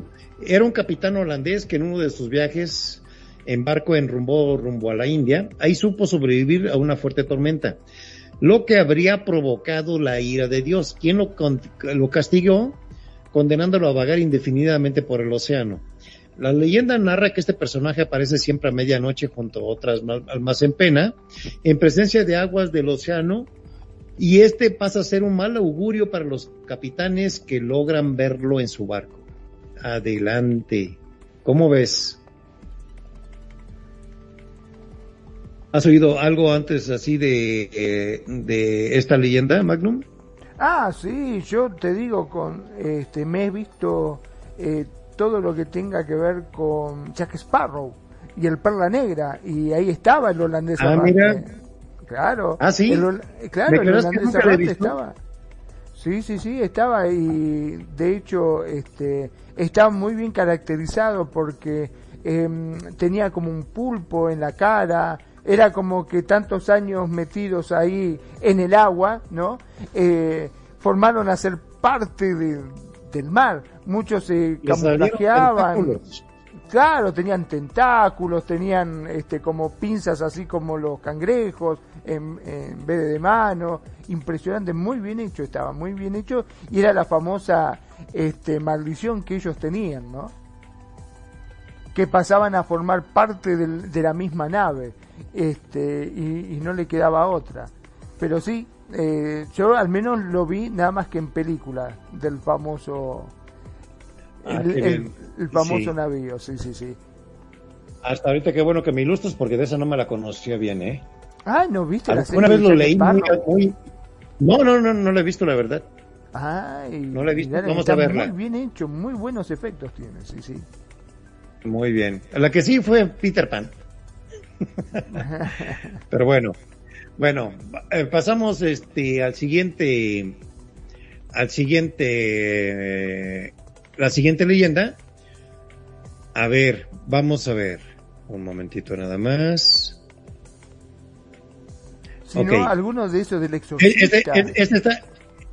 Era un capitán holandés que en uno de sus viajes en barco en rumbo, rumbo a la India, ahí supo sobrevivir a una fuerte tormenta, lo que habría provocado la ira de Dios, quien lo, con- lo castigó condenándolo a vagar indefinidamente por el océano. La leyenda narra que este personaje aparece siempre a medianoche junto a otras ma- almas en pena, en presencia de aguas del océano, y este pasa a ser un mal augurio para los capitanes que logran verlo en su barco. Adelante. ¿Cómo ves? ¿Has oído algo antes así de, eh, de esta leyenda, Magnum? Ah, sí, yo te digo, con este, me he visto eh, todo lo que tenga que ver con Jack Sparrow y el Perla Negra, y ahí estaba el holandés Ah, mira. Claro. Ah, ¿sí? El claro, ¿Me el holandés estaba. Sí, sí, sí, estaba y de hecho este, estaba muy bien caracterizado porque em, tenía como un pulpo en la cara, era como que tantos años metidos ahí en el agua, ¿no? Eh, formaron a ser parte de- del mar. Muchos se camuflajeaban. Claro, tenían tentáculos, tenían este como pinzas así como los cangrejos en, en vez de mano, impresionante, muy bien hecho estaba, muy bien hecho y era la famosa este maldición que ellos tenían, ¿no? Que pasaban a formar parte del- de la misma nave, este y, y no le quedaba otra. Pero sí, eh, yo al menos lo vi nada más que en películas del famoso Ah, el, famoso Sí. navío, sí, sí, sí. Hasta ahorita qué bueno que me ilustras porque de esa no me la conocía bien, ¿eh? Ah, ¿no viste la serie Una vez lo leí muy. No, no, no, no lo he visto la verdad. Ay, No la he visto, mirá, vamos a verla. Muy bien hecho, muy buenos efectos tiene, sí, sí. Muy bien. La que sí fue Peter Pan. [LAUGHS] Pero bueno, bueno, eh, pasamos este al siguiente, al siguiente, eh, la siguiente leyenda. A ver, vamos a ver, un momentito nada más. Si no, alguno de esos del Eh, exorcista. Este, este- este está,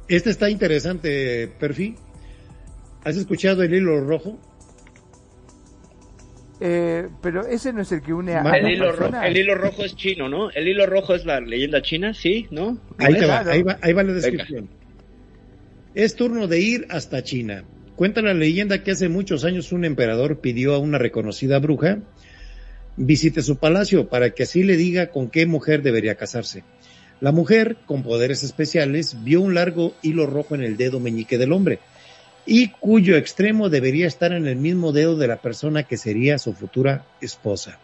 este está interesante, Perfi. ¿Has escuchado el hilo rojo? Eh, pero ese no es el que une a, El hilo, rojo, el hilo rojo es chino, ¿no? El hilo rojo es la leyenda china, ¿sí? ¿No? Ahí te va, ahí va, ahí va la descripción. Es turno de ir hasta China. Cuenta la leyenda que hace muchos años un emperador pidió a una reconocida bruja visite su palacio para que así le diga con qué mujer debería casarse. La mujer, con poderes especiales, vio un largo hilo rojo en el dedo meñique del hombre y cuyo extremo debería estar en el mismo dedo de la persona que sería su futura esposa.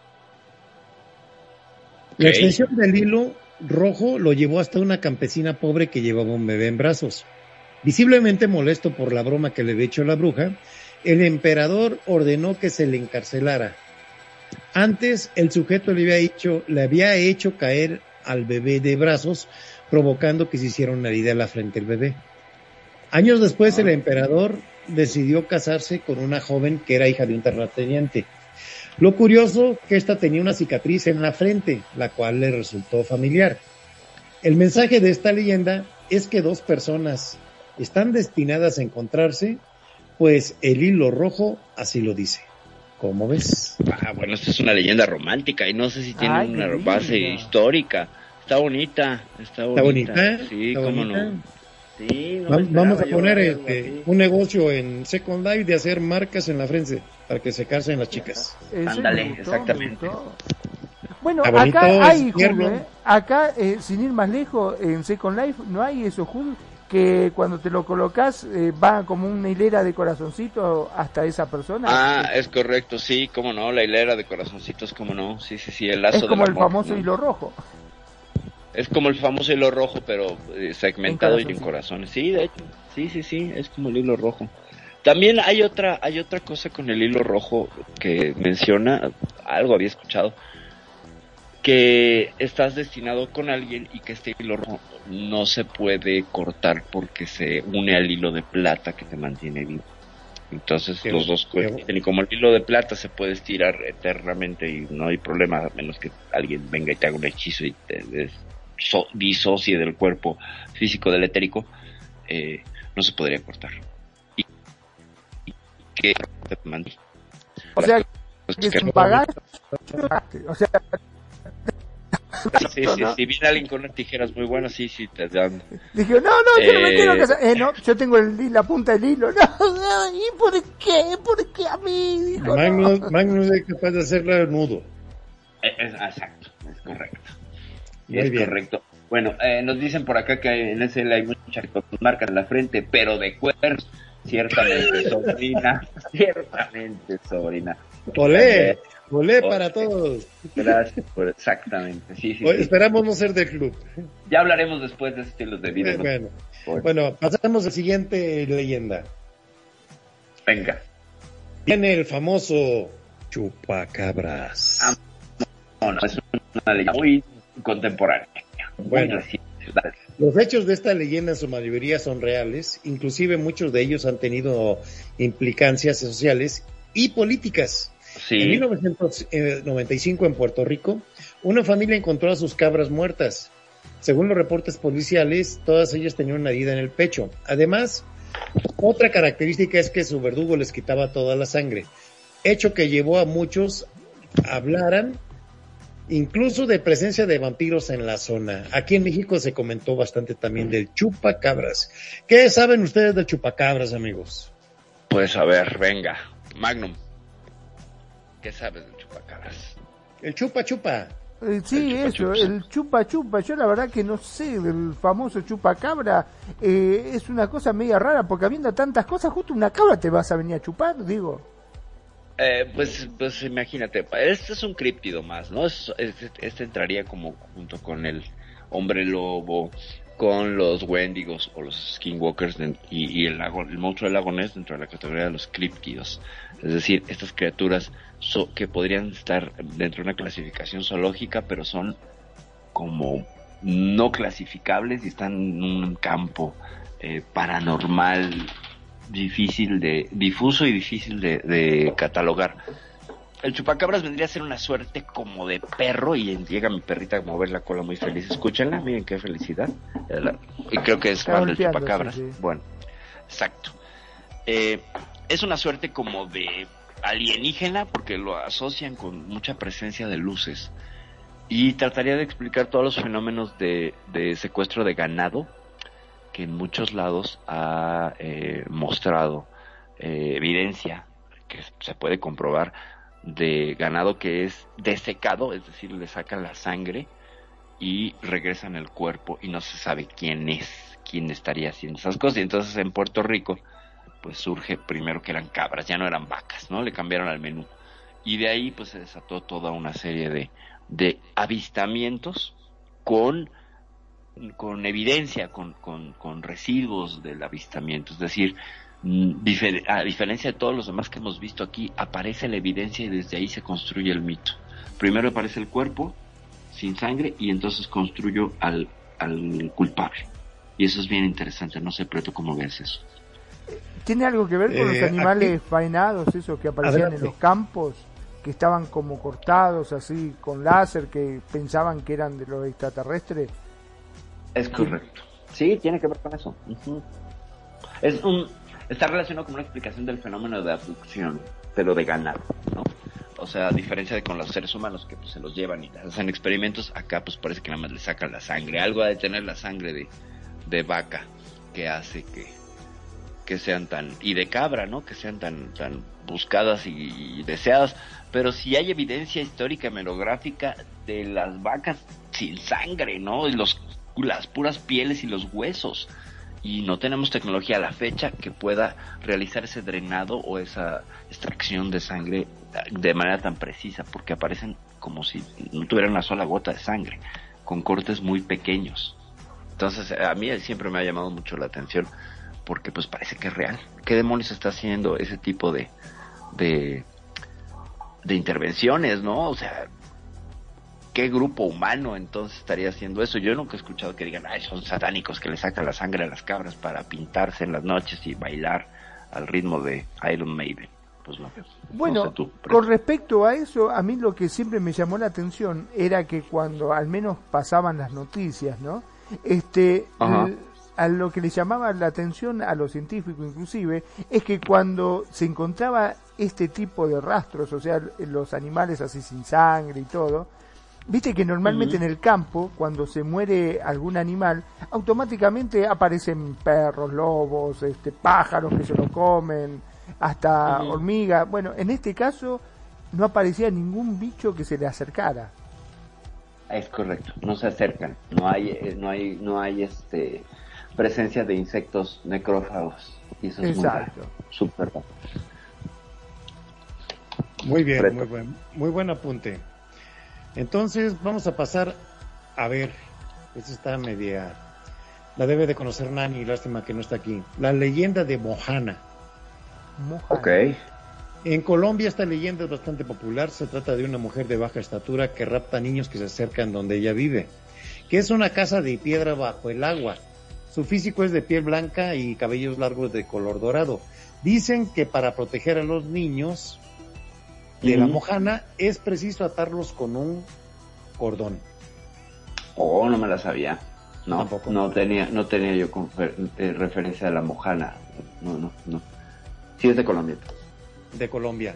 La extensión del hilo rojo lo llevó hasta una campesina pobre que llevaba un bebé en brazos. Visiblemente molesto por la broma que le había hecho la bruja, el emperador ordenó que se le encarcelara. Antes, el sujeto le había hecho, le había hecho caer al bebé de brazos, provocando que se hiciera una herida en la frente del bebé. Años después, el emperador decidió casarse con una joven que era hija de un terrateniente. Lo curioso que esta tenía una cicatriz en la frente, la cual le resultó familiar. El mensaje de esta leyenda es que dos personas están destinadas a encontrarse, pues el hilo rojo así lo dice. ¿Cómo ves? Ah, bueno, esta es una leyenda romántica y no sé si tiene Ay, una base histórica. Está bonita, está bonita. ¿Está bonita? Sí, ¿Está cómo bonita? no. Sí, no Va- me Vamos a poner este, un negocio en Second Life de hacer marcas en la frente para que se casen las chicas. Ándale, exactamente. gustó. Bueno, acá hay ¿eh? Acá, eh, sin ir más lejos, en Second Life no hay esos Julio que cuando te lo colocas eh, va como una hilera de corazoncito hasta esa persona. Ah, es correcto, sí, cómo no, la hilera de corazoncitos, cómo no, sí, sí, sí, el lazo es como del el amor, famoso ¿no? hilo rojo. Es como el famoso hilo rojo, pero eh, segmentado y en corazones. Sí, de hecho, sí, sí, sí, es como el hilo rojo. También hay otra, hay otra cosa con el hilo rojo que menciona, algo había escuchado, que estás destinado con alguien y que este hilo rojo no se puede cortar porque se une al hilo de plata que te mantiene vivo. Entonces los dos coexisten y como el hilo de plata se puede estirar eternamente y no hay problema a menos que alguien venga y te haga un hechizo y te des- so- disocie del cuerpo físico del etérico, eh, no se podría cortar. Y, y que. O sea, Pues sin pagar, o sea, Sí, sí, si viene alguien con unas tijeras muy buenas, sí, sí, te dan. dije, no, no, yo no me Eh, quiero casar. Eh, no, yo tengo el, la punta del hilo. [LAUGHS] No, no, ¿y por qué? ¿Por qué a mí? Dijo, no. Magnus, Magnus es capaz de hacerla nudo. Eh, es- exacto, es correcto. Muy es bien. correcto. Bueno, eh, nos dicen por acá que en SL hay muchas marcas en la frente, pero de cuernos. Ciertamente, [LAUGHS] sobrina. ciertamente, sobrina. Olé, Eh, olé olé. para todos. Gracias por exactamente. Sí, sí, Hoy sí. Esperamos no ser del club. Ya hablaremos después de estilos de vida. Eh, ¿no? Bueno, Por- bueno, pasamos a la siguiente leyenda. Venga. Viene el famoso chupacabras. Ah, No, no, es una leyenda muy contemporánea. Bueno. reciente. Los hechos de esta leyenda en su mayoría son reales, inclusive muchos de ellos han tenido implicancias sociales y políticas. En Sí. 1995 en Puerto Rico, una familia encontró a sus cabras muertas. Según los reportes policiales, todas ellas tenían una herida en el pecho. Además, otra característica es que su verdugo les quitaba toda la sangre, hecho que llevó a muchos a hablaran incluso de presencia de vampiros en la zona. Aquí en México se comentó bastante también del chupacabras. ¿Qué saben ustedes del chupacabras, amigos? Pues a ver, venga. Magnum. ¿Qué sabes de chupacabras? El chupa chupa. Eh, sí, El chupa eso, chups. el chupa chupa. Yo la verdad que no sé del famoso chupa cabra. Eh, es una cosa media rara porque habiendo tantas cosas, justo una cabra te vas a venir a chupar, digo. Eh, pues, pues imagínate, este es un críptido más, ¿no? Es- Este, este entraría como junto con el hombre lobo, con los wendigos o los skinwalkers y el, lago, el monstruo del lago Ness dentro de la categoría de los críptidos. Es decir, estas criaturas so- que podrían estar dentro de una clasificación zoológica, pero son como no clasificables y están en un campo eh, paranormal difícil de difuso y difícil de, de catalogar. El chupacabras vendría a ser una suerte como de perro y llega mi perrita a mover la cola muy feliz. Escúchenla, miren qué felicidad. Y creo que es fan del chupacabras. sí, sí. Bueno, exacto. Eh, es una suerte como de alienígena porque lo asocian con mucha presencia de luces. Y trataría de explicar todos los fenómenos de, de secuestro de ganado que en muchos lados ha eh, mostrado eh, evidencia que se puede comprobar de ganado que es desecado, es decir, le sacan la sangre y regresan el cuerpo y no se sabe quién es, quién estaría haciendo esas cosas. Y entonces en Puerto Rico, pues surge primero que eran cabras, ya no eran vacas, ¿no? Le cambiaron al menú. Y de ahí pues se desató toda una serie de, de avistamientos con con evidencia, con, con, con residuos del avistamiento. Es decir, mm, difer- a diferencia de todos los demás que hemos visto aquí, aparece la evidencia y desde ahí se construye el mito. Primero aparece el cuerpo sin sangre y entonces construyo al, al culpable. Y eso es bien interesante, no sé, Preto, cómo ves eso. ¿Tiene algo que ver con Eh, los animales faenados, esos que aparecían Adelante. en los campos? Que estaban como cortados así con láser, que pensaban que eran de los extraterrestres. Es correcto. Sí, tiene que ver con eso. Es un, está relacionado con una explicación del fenómeno de abducción, pero de ganado, ¿no? O sea, a diferencia de con los seres humanos que pues, se los llevan y hacen experimentos, acá pues parece que nada más le sacan la sangre. Algo ha de tener la sangre de, de vaca que hace que, que sean tan, y de cabra, ¿no? Que sean tan, tan buscadas y, y deseadas. Pero si hay evidencia histórica, hemerográfica de las vacas sin sangre, ¿no? Y los, las puras pieles y los huesos. Y no tenemos tecnología a la fecha que pueda realizar ese drenado o esa extracción de sangre de manera tan precisa, porque aparecen como si no tuvieran una sola gota de sangre, con cortes muy pequeños. Entonces, a mí siempre me ha llamado mucho la atención, porque pues parece que es real. ¿Qué demonios está haciendo ese tipo de, de, de intervenciones, no? O sea, ¿qué grupo humano entonces estaría haciendo eso? Yo nunca he escuchado que digan, ay, son satánicos que le sacan la sangre a las cabras para pintarse en las noches y bailar al ritmo de Iron Maiden. Pues no. Bueno, no sé tú, pero- con respecto a eso, a mí lo que siempre me llamó la atención era que cuando al menos pasaban las noticias, ¿no? Este, a lo que le llamaba la atención a los científicos inclusive, es que cuando se encontraba este tipo de rastros, o sea, los animales así sin sangre y todo, Viste que normalmente en el campo, cuando se muere algún animal, automáticamente aparecen perros, lobos, este, pájaros que se lo comen, hasta hormigas. Bueno, en este caso no aparecía ningún bicho que se le acercara. Es correcto, no se acercan, no hay, eh, no hay, no hay este presencia de insectos necrófagos. Y eso es Exacto. muy raro, súper raro. Muy bien, muy buen, muy buen apunte. Entonces vamos a pasar a ver, esta está media, la debe de conocer Nani, lástima que no está aquí. La leyenda de Mojana. Mojana. Ok, En Colombia esta leyenda es bastante popular, se trata de una mujer de baja estatura que rapta niños que se acercan donde ella vive, que es una casa de piedra bajo el agua. Su físico es de piel blanca y cabellos largos de color dorado. Dicen que para proteger a los niños de la mojana es preciso atarlos con un cordón. oh, no me la sabía. No, Tampoco. no tenía, no tenía yo eh, referencia a la mojana. No, no, no. Sí es de Colombia. de Colombia.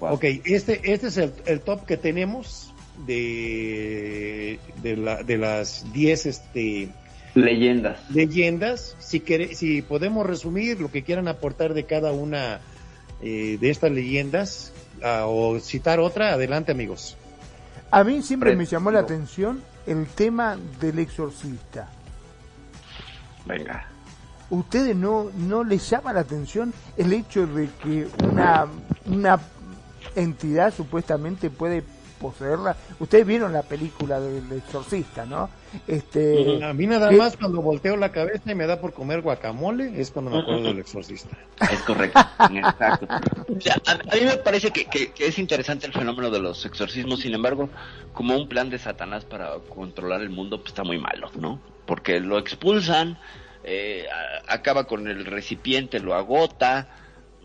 Wow. Ok, este, este es el, el top que tenemos de, de, la- de las 10 este, Leyendas. leyendas. Si, quere- si podemos resumir lo que quieran aportar de cada una eh, de estas leyendas o citar otra, adelante amigos. A mí siempre me llamó la atención el tema del exorcista. Venga. ¿Ustedes no, no les llama la atención el hecho de que una, una entidad supuestamente puede poseerla? Ustedes vieron la película del exorcista, ¿no? Este, A mí nada ¿Qué? más cuando volteo la cabeza y me da por comer guacamole es cuando me acuerdo del exorcista. Es correcto, [LAUGHS] exacto. O sea, a, a mí me parece que, que- que es interesante el fenómeno de los exorcismos, sin embargo, como un plan de Satanás para controlar el mundo, pues está muy malo, ¿no? Porque lo expulsan, eh, acaba con el recipiente, lo agota,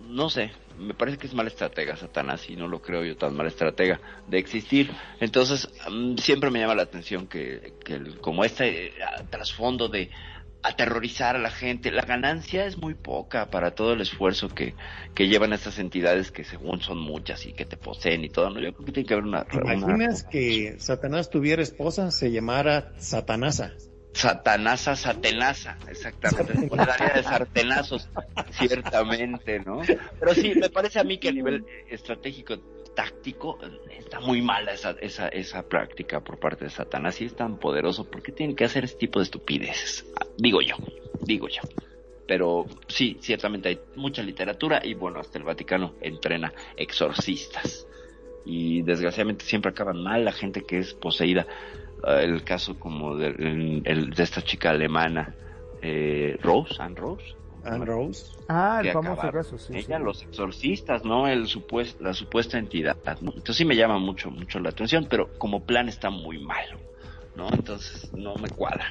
no sé, me parece que es mala estratega Satanás y no lo creo yo tan mala estratega de existir. Entonces, mm, siempre me llama la atención que, que el- como este eh, trasfondo de aterrorizar a la gente, la ganancia es muy poca para todo el esfuerzo que, que llevan estas entidades que según son muchas y que te poseen y todo. ¿no? Yo creo que tiene que haber una... ¿Te imaginas que Satanás tuviera esposa, se llamara Satanasa? Satanasa, satenaza, exactamente. Una área de sartenazos, ciertamente, ¿no? Pero sí, me parece a mí que a nivel estratégico, táctico, está muy mala esa, esa, esa práctica por parte de Satanás y es tan poderoso. ¿Por qué tienen que hacer este tipo de estupideces? Ah, Digo yo, digo yo. Pero sí, ciertamente hay mucha literatura y bueno, hasta el Vaticano entrena exorcistas. Y desgraciadamente siempre acaban mal la gente que es poseída eh, el caso como de, el- el- de esta chica alemana, eh, Rose, Anne Rose. Anne Rose. ah, el famoso acabaron caso, sí. ella, sí. los exorcistas, ¿no? El supues- la supuesta entidad, ¿no? Entonces sí me llama mucho, mucho la atención, pero como plan está muy malo, ¿no? Entonces no me cuadra.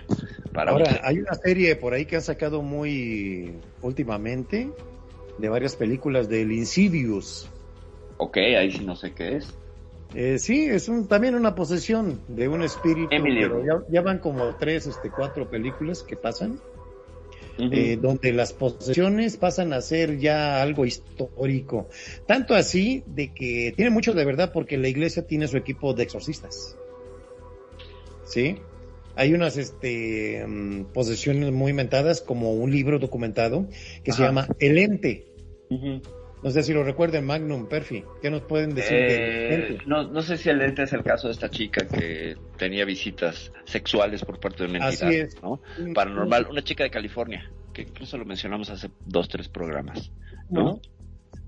Para Ahora, hay una serie por ahí que han sacado muy últimamente de varias películas del Insidious. Ok, ahí sí no sé qué es. Eh, sí, es un, también una posesión de un espíritu, pero ya, ya van como tres, este, cuatro películas que pasan, eh, donde las posesiones pasan a ser ya algo histórico. Tanto así de que tiene mucho de verdad porque la iglesia tiene su equipo de exorcistas. ¿Sí? Hay unas este, mm, posesiones muy inventadas, como un libro documentado que se llama El Ente. No sé si lo recuerden, Magnum, Perfi. ¿Qué nos pueden decir del Eh, no, no sé si el ente es el caso de esta chica que tenía visitas sexuales por parte de una Así entidad, es. ¿no? Paranormal, una chica de California, que incluso lo mencionamos hace dos, tres programas, ¿no?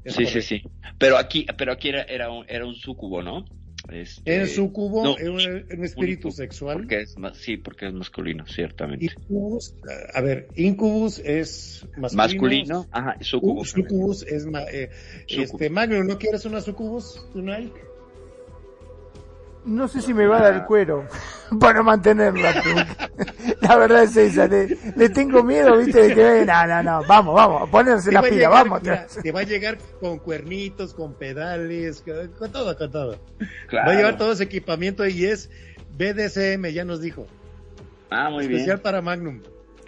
Sí, sí, sí. Pero aquí, pero aquí era, era un, era un sucubo, ¿no? Este, En su cubo, no, es un, un espíritu único, sexual. Porque es sí, porque es masculino, ciertamente. Incubus, a ver, incubus es masculino. Masculino, ajá, y sucubo. Uh, sucubus es eh, Sucubus. este Magnum, ¿no quieres una sucubus tonight? No sé si me va a dar el cuero [LAUGHS] para mantenerla. [LAUGHS] La verdad es esa, le, le tengo miedo, viste, de que no, no, no, vamos, vamos, a ponerse la pila, llegar, vamos. mira, te va a llegar con cuernitos, con pedales, con, todo, con todo. Claro. Va a llevar todo ese equipamiento y es BDSM, ya nos dijo. Ah, muy Especial bien. para Magnum.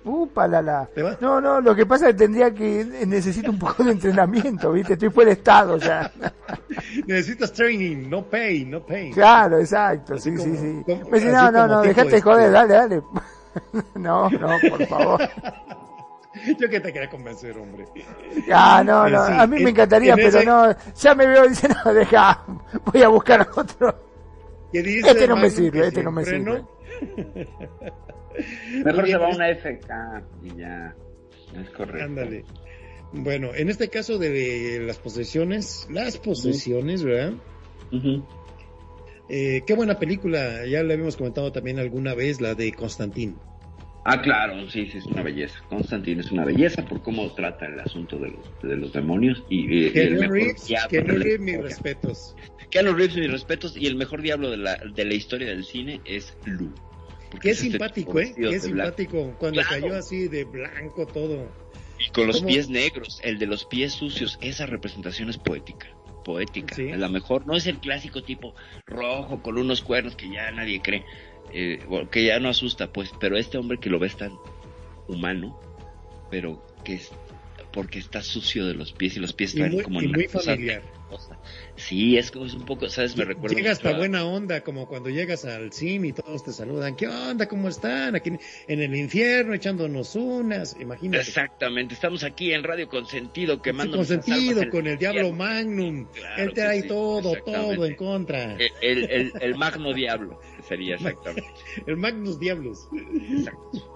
Upa, la, la. No, no, lo que pasa es que tendría que, necesito un poco de entrenamiento, viste, estoy fuera de estado ya. [LAUGHS] Necesitas training, no pay, no pay. Claro, exacto, Así sí, como- sí, sí. Me dice, no, no, no, dejate de este- joder, dale, dale. [LAUGHS] No, no, por favor. [LAUGHS] Yo que te quería convencer, hombre. Ah, no, no, sí, a mí me en- encantaría, en pero ese- no, ya me veo, dice, no, deja, voy a buscar otro. dice Este no me sirve, este no me sirve. Mejor se va a es- una FK y ya. Es correcto. Ándale. Bueno, en este caso de las posesiones, las posesiones, ¿verdad? Ujú. Eh, qué buena película, ya le habíamos comentado también alguna vez, la de Constantín. Ah, claro, sí, sí, es una belleza. Constantine es una belleza por cómo trata el asunto de los, de los demonios y, el Keanu mejor Reeves, diablo mis respetos. Keanu Reeves, mis respetos, y el mejor diablo de la, de la historia del cine es Lu. Porque Qué es este simpático, ¿eh? Qué blanco. simpático. Cuando Claro. cayó así de blanco todo. Y con los ¿Cómo? pies negros, el de los pies sucios, esa representación es poética. Poética, Sí. es la mejor. No es el clásico tipo rojo con unos cuernos que ya nadie cree, eh, que ya no asusta, pues. Pero este hombre que lo ves tan humano, pero que es porque está sucio de los pies y los pies muy, como y muy familiar. Sí, es como es un poco, ¿sabes? Me recuerda. Llega hasta a- buena onda, como cuando llegas al cine y todos te saludan. ¿Qué onda? ¿Cómo están? Aquí en el infierno echándonos unas. Imagínate. Exactamente, estamos aquí en Radio Consentido Sí, quemando consentido con el Diablo Magnum. Claro Él trae sí, todo, todo en contra. El, el, el- el magno diablo sería exactamente. [LAUGHS] El Magnus Diablos. exacto.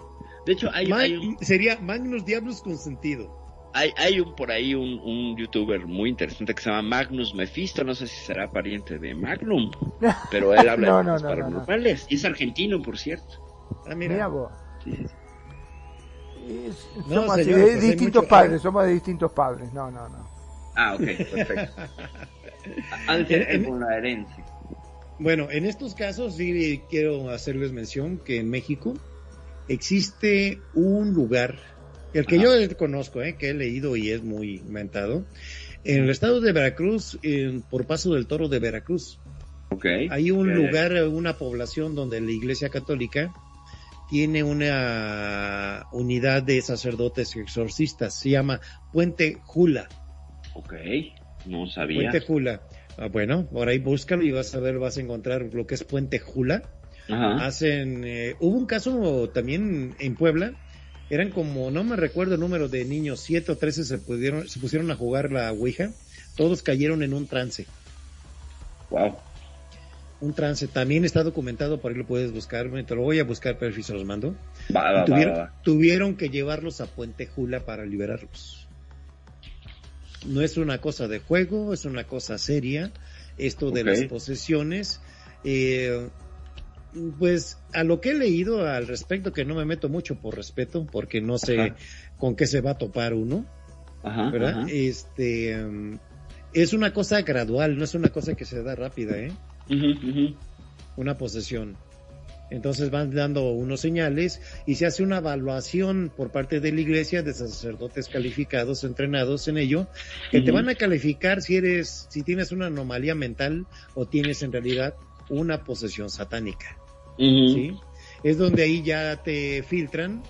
De hecho, hay, Mag- hay, un, Sería Magnus Diablos consentido. Hay, hay un por ahí un, un youtuber muy interesante que se llama Magnus Mephisto, no sé si será pariente de Magnum, pero él [LAUGHS] habla No, de no, cosas no, no, no. paranormales. Y es argentino, por cierto. Ah, Mira, mira. vos. Sí, sí, sí. Es- No, somos señor, de pues distintos mucho- padres, somos de distintos padres. No, no, no. Ah, ok, perfecto. [LAUGHS] Con la herencia. Bueno, en estos casos sí quiero hacerles mención que en México existe un lugar, el que Ajá. yo conozco, eh, que he leído y es muy inventado, en el estado de Veracruz, por Paso del Toro de Veracruz. Ok. Hay un lugar, una población donde la Iglesia Católica tiene una unidad de sacerdotes exorcistas, se llama Puente Jula. Ok, no sabía. Puente Jula. Ah, bueno, por ahí búscalo y vas a ver, vas a encontrar lo que es Puente Jula. Ajá. Hacen, eh, hubo un caso también en Puebla, eran como, no me recuerdo el número de niños, siete o trece se pudieron, se pusieron a jugar la Ouija, todos cayeron en un trance. Wow. Un trance también está documentado, por ahí lo puedes buscar, te lo voy a buscar, pero si se los mando. Va, va, va, tuvieron, va, tuvieron que llevarlos a Puente Jula para liberarlos. No es una cosa de juego, es una cosa seria, esto de las posesiones. Eh, pues a lo que he leído al respecto, que no me meto mucho por respeto, porque no sé Ajá. con qué se va a topar uno, Ajá, ¿verdad? ajá. Este, um, es una cosa gradual, no es una cosa que se da rápida, ¿eh? Una posesión. Entonces van dando unos señales y se hace una evaluación por parte de la iglesia de sacerdotes calificados, entrenados en ello, que te van a calificar si eres, si tienes una anomalía mental o tienes en realidad una posesión satánica. ¿Sí? Es donde ahí ya te filtran.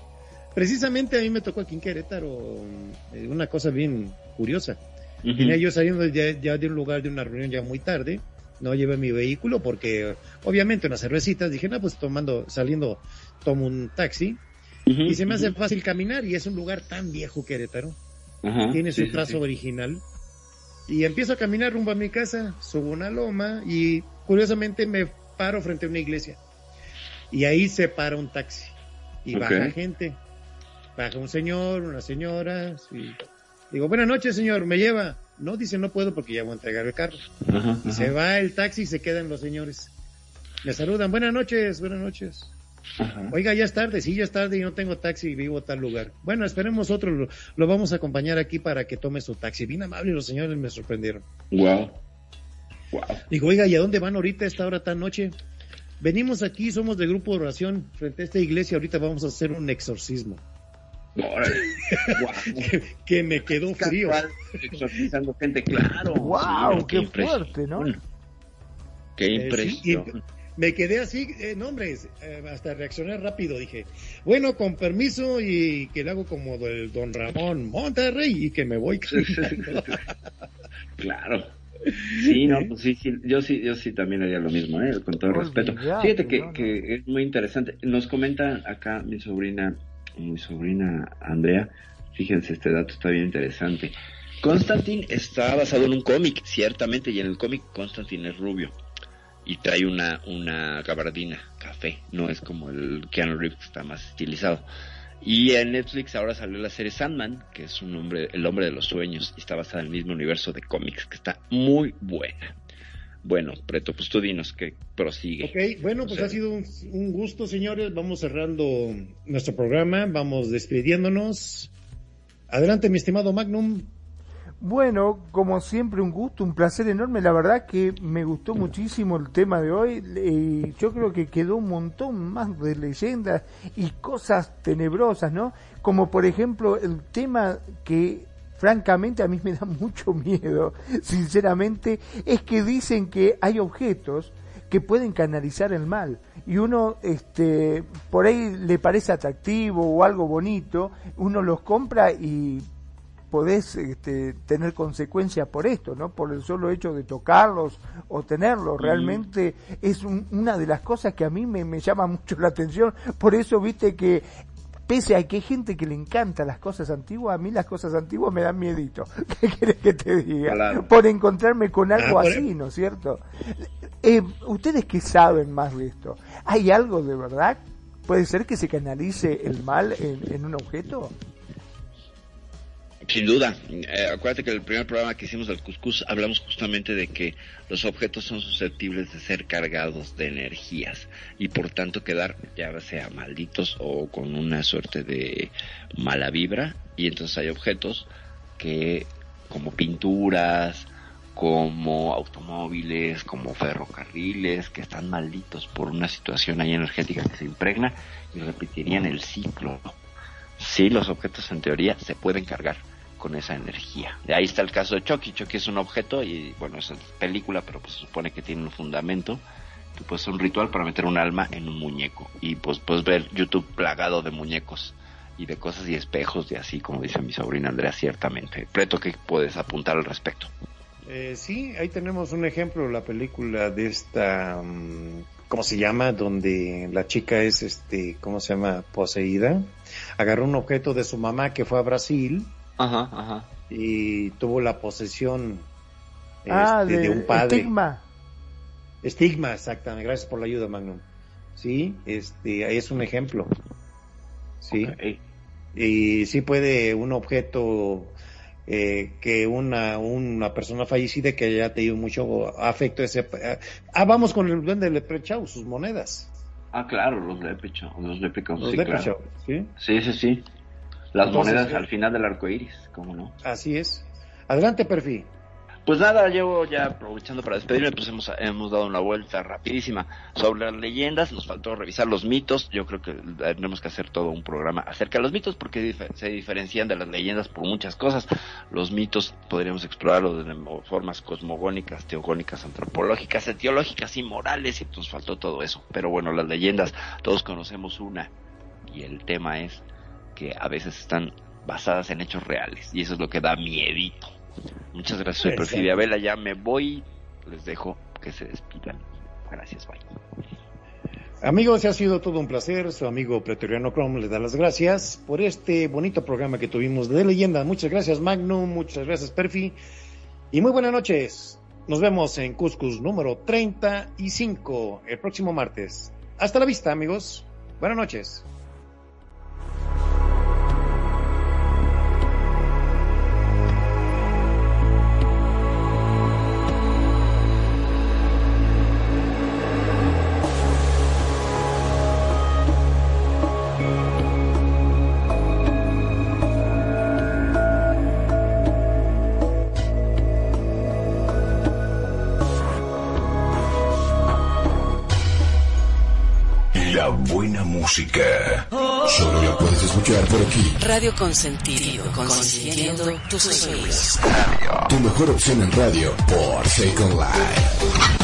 Precisamente a mí me tocó aquí en Querétaro eh, una cosa bien curiosa. Ujú. Venía yo saliendo ya, ya de un lugar de una reunión ya muy tarde, no llevé mi vehículo porque obviamente unas cervecitas, dije, no, pues tomando, saliendo, tomo un taxi y se me hace fácil caminar y es un lugar tan viejo Querétaro, tiene su sí, trazo sí. original y empiezo a caminar rumbo a mi casa, subo una loma y curiosamente me paro frente a una iglesia y ahí se para un taxi y baja gente, baja un señor, una señora, y digo, buenas noches señor, ¿me lleva? No, dice, no puedo porque ya voy a entregar el carro. Ajá, Y ajá, se va el taxi y se quedan los señores. Me saludan, buenas noches, buenas noches. ajá. Oiga, ya es tarde, sí, ya es tarde y no tengo taxi y vivo a tal lugar. Bueno, esperemos otro, lo, lo vamos a acompañar aquí para que tome su taxi. Bien amable, los señores me sorprendieron. Wow. Wow. Digo, oiga, ¿y a dónde van ahorita a esta hora tan noche? Venimos aquí, somos de grupo de oración frente a esta iglesia, ahorita vamos a hacer un exorcismo. [LAUGHS] Que, que me quedó frío. Exorcizando gente, claro. ¡Wow! Sí, ¡Qué impresión. fuerte, ¿no? Eh, Qué sí, impresión. me quedé así, eh, no hombre, eh, hasta reaccioné rápido, dije, bueno, con permiso y que le hago como del don Ramón Monterrey y que me voy. [LAUGHS] Claro. Sí, no, pues sí, sí, yo sí, yo sí también haría lo mismo, ¿eh? con todo el respeto. Fíjate que, no. que es muy interesante. Nos comenta acá mi sobrina, mi sobrina Andrea, fíjense, este dato está bien interesante. Constantine está basado en un cómic, ciertamente, y en el cómic Constantine es rubio. y trae una, una gabardina café, no es como el Keanu Reeves que está más estilizado. Y en Netflix ahora salió la serie Sandman, que es un hombre, el hombre de los sueños, y está basada en el mismo universo de cómics, que está muy buena. Bueno, Preto, pues tú dinos que prosigue. Ok, bueno, pues ha sido un, un, gusto, señores. Vamos cerrando nuestro programa, vamos despidiéndonos. Adelante, mi estimado Magnum. Bueno, como siempre, un gusto, un placer enorme. La verdad que me gustó muchísimo el tema de hoy. y yo creo que quedó un montón más de leyendas y cosas tenebrosas, ¿no? Como por ejemplo el tema que francamente a mí me da [LAUGHS] mucho miedo, sinceramente, es que dicen que hay objetos que pueden canalizar el mal y uno este por ahí le parece atractivo o algo bonito, uno los compra y podés este, tener consecuencias por esto, ¿no? Por el solo hecho de tocarlos o tenerlos. Realmente es una de las cosas que a mí me, me, llama [LAUGHS] mucho la atención. Por eso, viste que pese a que hay gente que le encanta las cosas antiguas, a mí las cosas antiguas me dan miedito. [LAUGHS] ¿Qué quieres que te diga? Claro. Por encontrarme con algo ah, así, ¿no es cierto? Eh, Ustedes que saben más de esto, ¿hay algo de verdad? ¿Puede ser que se canalice el mal en, en un objeto? Sin duda. Eh, acuérdate que el primer programa que hicimos del Cuscus hablamos justamente de que los objetos son susceptibles de ser cargados de energías y por tanto quedar ya sea malditos o con una suerte de mala vibra. Y entonces hay objetos que como pinturas, como automóviles, como ferrocarriles, que están malditos por una situación ahí energética que se impregna y repetirían el ciclo. Sí, los objetos en teoría se pueden cargar con esa energía. De ahí está el caso de Chucky. Chucky es un objeto y bueno, es película, pero pues se supone que tiene un fundamento que puede ser un ritual para meter un alma en un muñeco. Y pues puedes ver YouTube plagado de muñecos y de cosas y espejos y así, como dice mi sobrina Andrea, ciertamente. Preto, ¿qué puedes apuntar al respecto? Eh, sí, ahí tenemos un ejemplo, la película de esta, um, ¿cómo se llama? Donde la chica es, este, ¿cómo se llama? Poseída. Agarró un objeto de su mamá que fue a Brasil Ajá, ajá. Y tuvo la posesión ah, este, de, un padre. Estigma. Estigma, exactamente. Gracias por la ayuda, Magnum. Sí, este, ahí es un ejemplo. Sí. Y sí puede un objeto eh, que una, una persona fallecida que haya tenido mucho afecto ese ah vamos con el duende de Leprechaun sus monedas ah claro los Leprechaun los Leprechaun los sí, ¿sí? sí sí sí las monedas al final del arco iris, ¿cómo no? Así es. Adelante, Perfil. Pues nada, llevo ya aprovechando para despedirme, pues hemos, hemos dado una vuelta rapidísima sobre las leyendas, nos faltó revisar los mitos, yo creo que tendremos que hacer todo un programa acerca de los mitos porque se diferencian de las leyendas por muchas cosas. Los mitos podríamos explorarlos de formas cosmogónicas, teogónicas, antropológicas, etiológicas y morales y nos faltó todo eso. Pero bueno, las leyendas, todos conocemos una y el tema es que a veces están basadas en hechos reales y eso es lo que da miedito. Muchas gracias, soy Perfidia Vela, ya me voy, les dejo que se despidan. Gracias, bye. Amigos, ha sido todo un placer. Su amigo Pretoriano Chrome les da las gracias por este bonito programa que tuvimos de leyenda. Muchas gracias, Magnum. Muchas gracias, Perfi. Y muy buenas noches. Nos vemos en Cuscus número 35 el próximo martes. Hasta la vista, amigos. Buenas noches. Música. Solo la puedes escuchar por aquí. Radio Consentido, consintiendo tus oídos. Tu mejor opción en radio por Second Life.